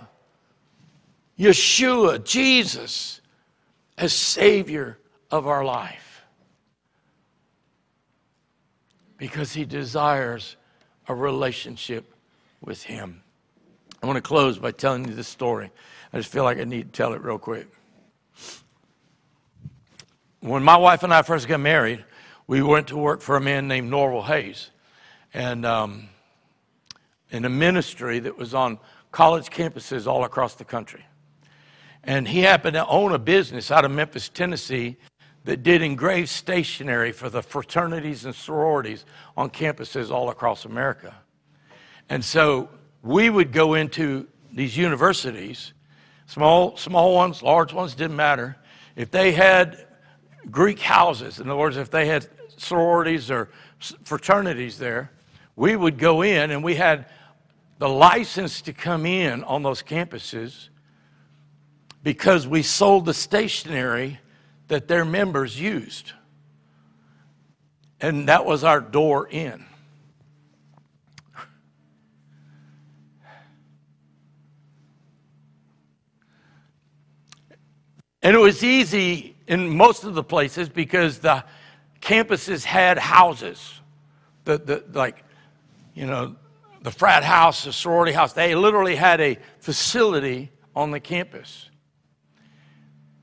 Yeshua, Jesus, as Savior of our life. Because He desires a relationship with Him. I want to close by telling you this story. I just feel like I need to tell it real quick. When my wife and I first got married, we went to work for a man named Norval Hayes, and um, in a ministry that was on college campuses all across the country. And he happened to own a business out of Memphis, Tennessee, that did engraved stationery for the fraternities and sororities on campuses all across America. And so we would go into these universities, small, small ones, large ones, didn't matter. If they had Greek houses. In other words, if they had sororities or fraternities there, we would go in and we had the license to come in on those campuses because we sold the stationery that their members used. And that was our door in. And it was easy in most of the places because the campuses had houses. The, the, like, you know, the frat house, the sorority house, they literally had a facility on the campus.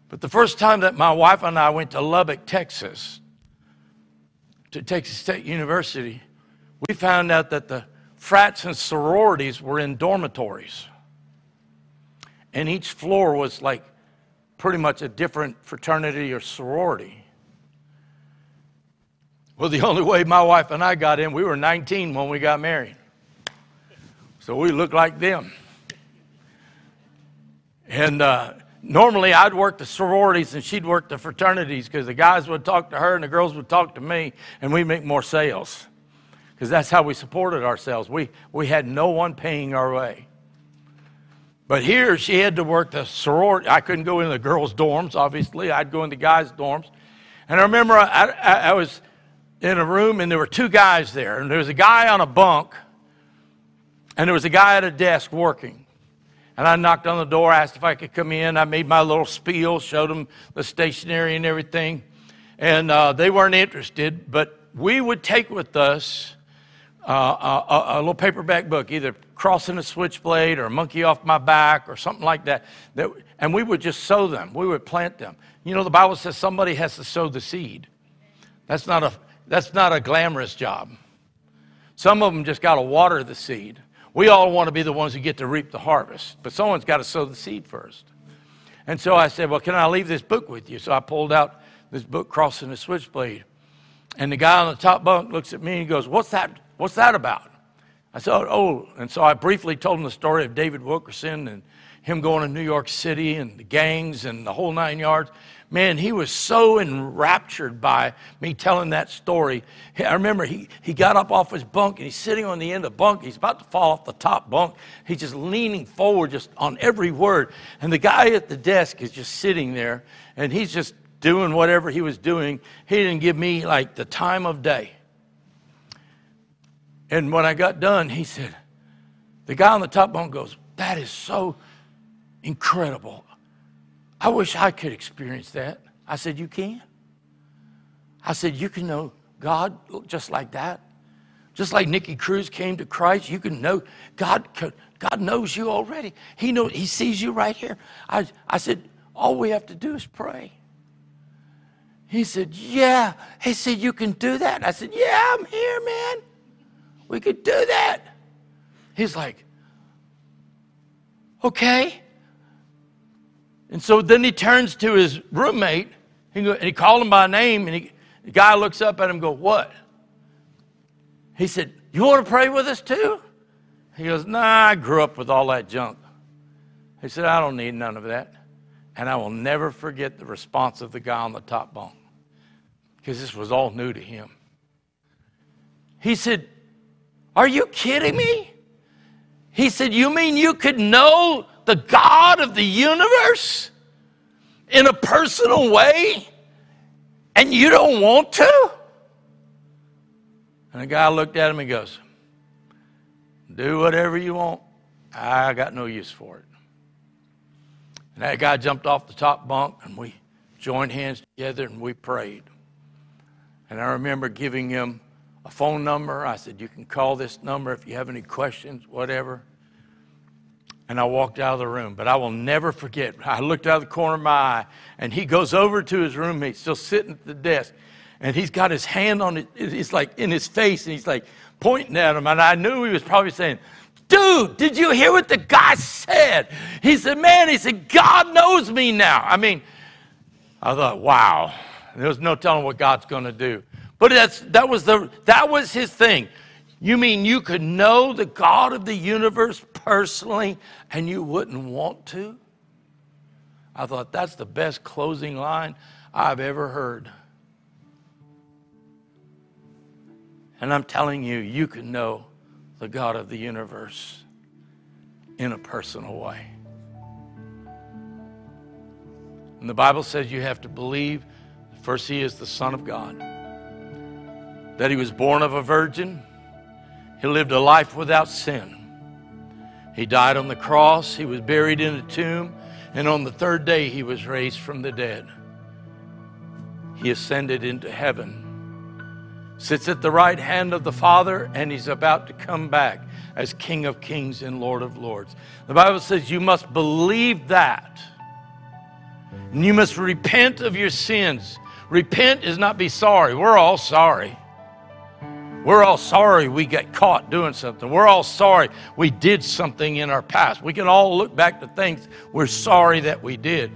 But the first time that my wife and I went to Lubbock, Texas, to Texas State University, we found out that the frats and sororities were in dormitories. And each floor was like pretty much a different fraternity or sorority. Well, the only way my wife and I got in, we were 19 when we got married. So we looked like them. And uh, normally I'd work the sororities and she'd work the fraternities because the guys would talk to her and the girls would talk to me and we'd make more sales because that's how we supported ourselves. We, we had no one paying our way. But here she had to work the sorority. I couldn't go in the girls' dorms, obviously. I'd go in the guys' dorms. And I remember I, I, I, was in a room and there were two guys there. And there was a guy on a bunk and there was a guy at a desk working. And I knocked on the door, asked if I could come in. I made my little spiel, showed them the stationery and everything. And uh, they weren't interested, but we would take with us uh, a, a, little paperback book, either Crossing a Switchblade or a Monkey Off My Back or something like that, that. And we would just sow them, we would plant them. You know, the Bible says somebody has to sow the seed. That's not a, that's not a glamorous job. Some of them just got to water the seed. We all want to be the ones who get to reap the harvest, but someone's got to sow the seed first. And so I said, Well, can I leave this book with you? So I pulled out this book, Cross and the Switchblade. And the guy on the top bunk looks at me and he goes, What's that? What's that about? I said, Oh, and so I briefly told him the story of David Wilkerson and him going to New York City and the gangs and the whole nine yards. Man, he was so enraptured by me telling that story. I remember he, he got up off his bunk and he's sitting on the end of the bunk. He's about to fall off the top bunk. He's just leaning forward just on every word. And the guy at the desk is just sitting there and he's just doing whatever he was doing. He didn't give me like the time of day. And when I got done, he said, the guy on the top bunk goes, That is so incredible. I wish I could experience that. I said, You can? I said, You can know God just like that. Just like Nicky Cruz came to Christ, you can know God. God knows you already. He knows. He sees you right here. I, I said, all we have to do is pray. He said, Yeah. He said, You can do that. I said, Yeah, I'm here, man. We could do that. He's like, Okay. And so then he turns to his roommate and he called him by name, and he, the guy looks up at him and go, What? He said, You want to pray with us too? He goes, Nah, I grew up with all that junk. He said, I don't need none of that. And I will never forget the response of the guy on the top bunk because this was all new to him. He said, Are you kidding me? He said, You mean you could know the God of the universe in a personal way and you don't want to? And the guy looked at him and goes, Do whatever you want. I got no use for it. And that guy jumped off the top bunk and we joined hands together and we prayed. And I remember giving him a phone number. I said, You can call this number if you have any questions, whatever. And I walked out of the room. But I will never forget. I looked out of the corner of my eye, and he goes over to his roommate, still sitting at the desk, and he's got his hand on it. It's like in his face, and he's like pointing at him. And I knew he was probably saying, Dude, did you hear what the guy said? He said, Man, he said, God knows me now. I mean, I thought, wow, there was no telling what God's going to do. But that's, that, was the, that was his thing. You mean you could know the God of the universe personally and you wouldn't want to? I thought that's the best closing line I've ever heard. And I'm telling you, you can know the God of the universe in a personal way. And the Bible says you have to believe first, He is the Son of God, that He was born of a virgin, He lived a life without sin. He died on the cross, He was buried in a tomb, and on the third day He was raised from the dead. He ascended into heaven sits at the right hand of the Father, and he's about to come back as King of Kings and Lord of Lords. The Bible says you must believe that. And you must repent of your sins. Repent is not be sorry. We're all sorry. We're all sorry we got caught doing something. We're all sorry we did something in our past. We can all look back to things we're sorry that we did.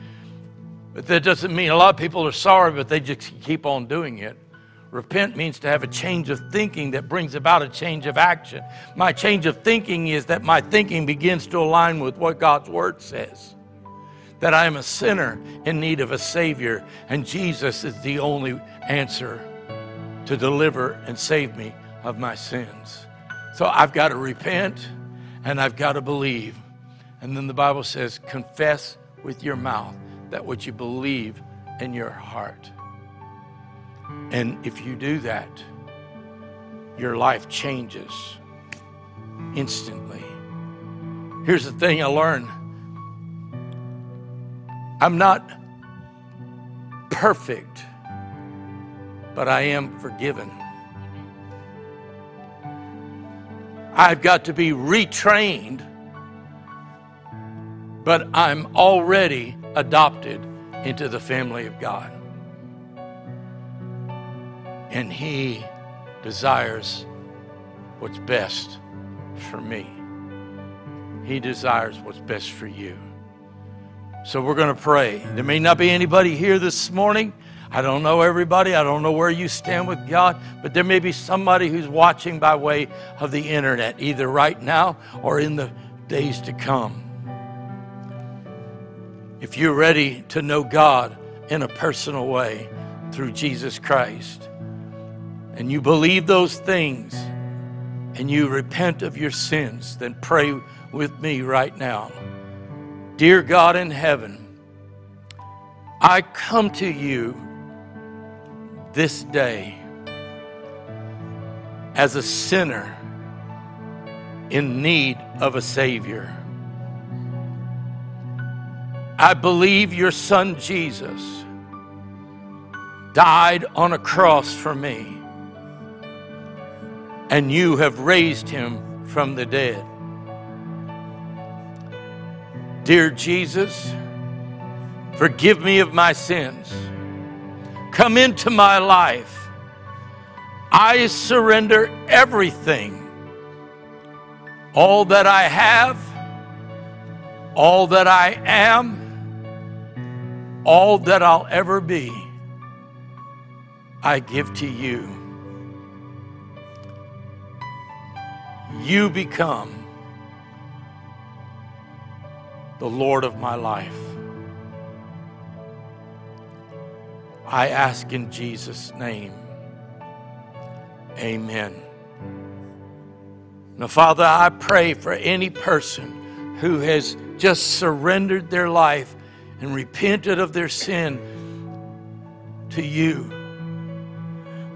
But that doesn't mean a lot of people are sorry, but they just keep on doing it. Repent means to have a change of thinking that brings about a change of action. My change of thinking is that my thinking begins to align with what God's Word says. That I am a sinner in need of a Savior, and Jesus is the only answer to deliver and save me of my sins. So I've got to repent and I've got to believe. And then the Bible says, confess with your mouth that what you believe in your heart. And if you do that, your life changes instantly. Here's the thing I learned I'm not perfect, but I am forgiven. I've got to be retrained, but I'm already adopted into the family of God and He desires what's best for me. He desires what's best for you. So we're going to pray. There may not be anybody here this morning. I don't know everybody. I don't know where you stand with God, but there may be somebody who's watching by way of the internet, either right now or in the days to come. If you're ready to know God in a personal way through Jesus Christ, and you believe those things and you repent of your sins, then pray with me right now. Dear God in heaven, I come to you this day as a sinner in need of a Savior. I believe your Son Jesus died on a cross for me and you have raised him from the dead. Dear Jesus, forgive me of my sins. Come into my life. I surrender everything, all that I have, all that I am, all that I'll ever be. I give to you. you become the Lord of my life. I ask in Jesus' name. Amen. Now, Father, I pray for any person who has just surrendered their life and repented of their sin to you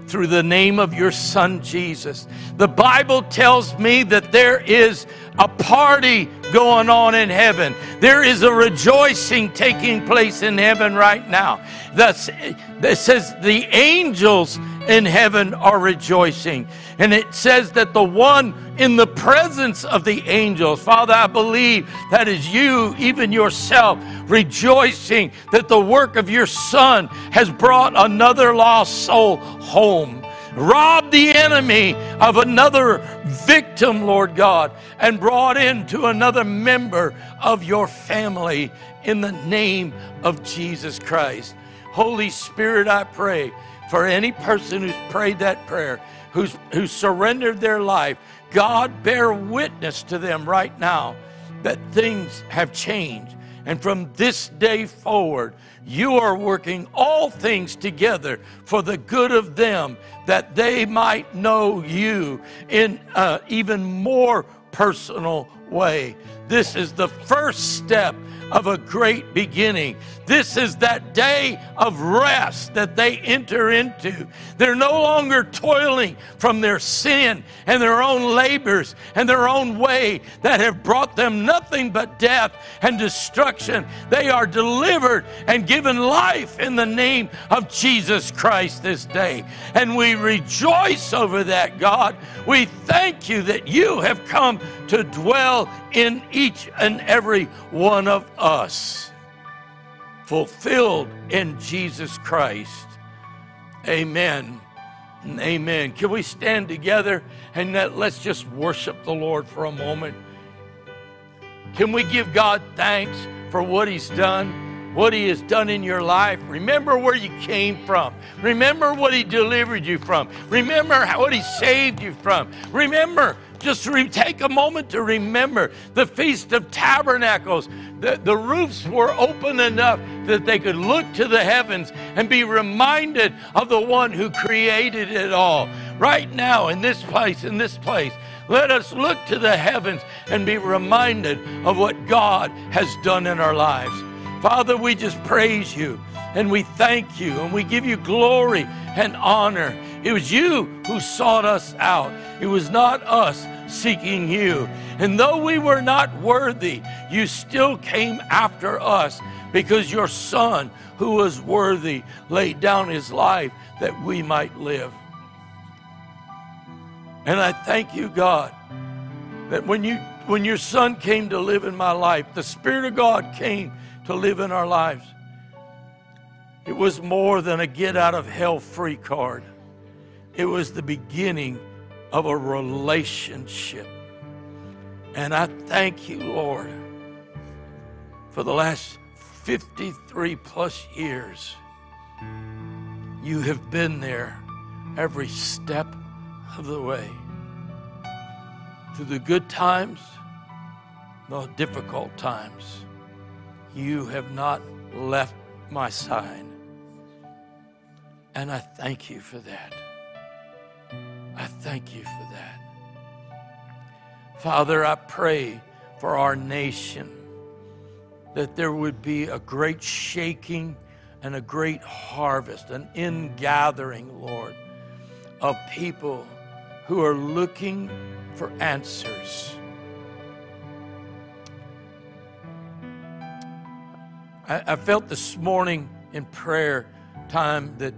through the name of your son Jesus. The Bible tells me that there is a party going on in heaven. There is a rejoicing taking place in heaven right now. That's, it says the angels in heaven are rejoicing. And it says that the one in the presence of the angels, Father, I believe that is you, even yourself, rejoicing that the work of your Son has brought another lost soul home. Robbed the enemy of another victim, Lord God, and brought into another member of your family in the name of Jesus Christ. Holy Spirit, I pray for any person who's prayed that prayer, who's, who surrendered their life, God, bear witness to them right now that things have changed. And from this day forward, you are working all things together for the good of them that they might know you in an even more personal way. This is the first step of a great beginning. This is that day of rest that they enter into. They're no longer toiling from their sin and their own labors and their own way that have brought them nothing but death and destruction. They are delivered and given life in the name of Jesus Christ this day. And we rejoice over that, God. We thank you that you have come to dwell in each and every one of us, fulfilled in Jesus Christ. Amen. Amen. Can we stand together and let's just worship the Lord for a moment? Can we give God thanks for what He's done, what He has done in your life? Remember where you came from. Remember what He delivered you from. Remember what He saved you from. Remember just re- take a moment to remember the Feast of Tabernacles. The, the roofs were open enough that they could look to the heavens and be reminded of the one who created it all. Right now, in this place, in this place, let us look to the heavens and be reminded of what God has done in our lives. Father, we just praise you and we thank you and we give you glory and honor. It was you who sought us out. It was not us seeking you. And though we were not worthy, you still came after us because your Son, who was worthy, laid down his life that we might live. And I thank you, God, that when you when your son came to live in my life, the Spirit of God came to live in our lives. It was more than a get out of hell free card. It was the beginning of a relationship. And I thank you, Lord, for the last 53 plus years. You have been there every step of the way. Through the good times, the difficult times, you have not left my side. And I thank you for that. I thank you for that. Father, I pray for our nation that there would be a great shaking and a great harvest, an ingathering, Lord, of people who are looking for answers. I, I felt this morning in prayer time that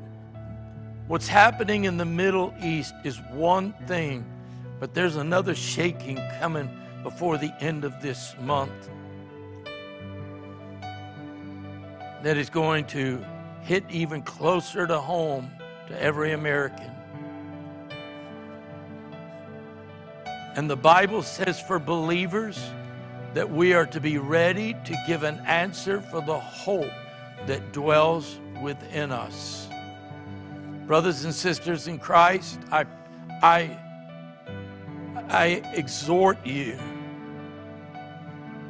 What's happening in the Middle East is one thing, but there's another shaking coming before the end of this month that is going to hit even closer to home to every American. And the Bible says for believers that we are to be ready to give an answer for the hope that dwells within us. Brothers and sisters in Christ, I, I, I exhort you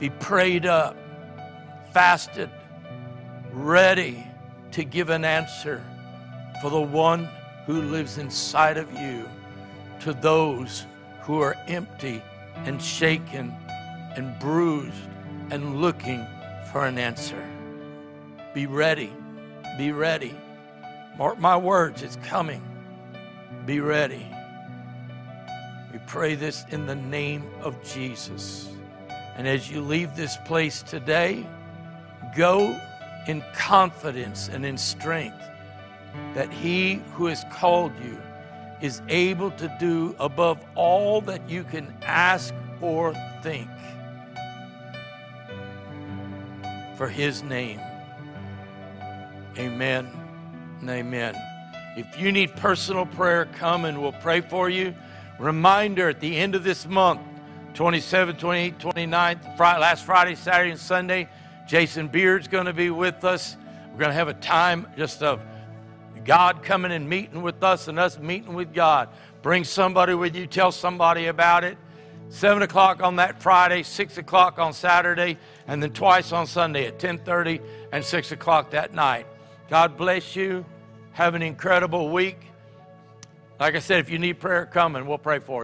be prayed up, fasted, ready to give an answer for the one who lives inside of you to those who are empty and shaken and bruised and looking for an answer. Be ready. Be ready. Mark my words, it's coming. Be ready. We pray this in the name of Jesus. And as you leave this place today, go in confidence and in strength that He who has called you is able to do above all that you can ask or think for His name. Amen and amen. If you need personal prayer, come and we'll pray for you. Reminder at the end of this month, 27, 28, 29, Friday, last Friday, Saturday, and Sunday, Jason Beard's going to be with us. We're going to have a time just of God coming and meeting with us and us meeting with God. Bring somebody with you, tell somebody about it. 7 o'clock on that Friday, 6 o'clock on Saturday, and then twice on Sunday at 10.30 and 6 o'clock that night. God bless you. Have an incredible week. Like I said, if you need prayer, come and we'll pray for you.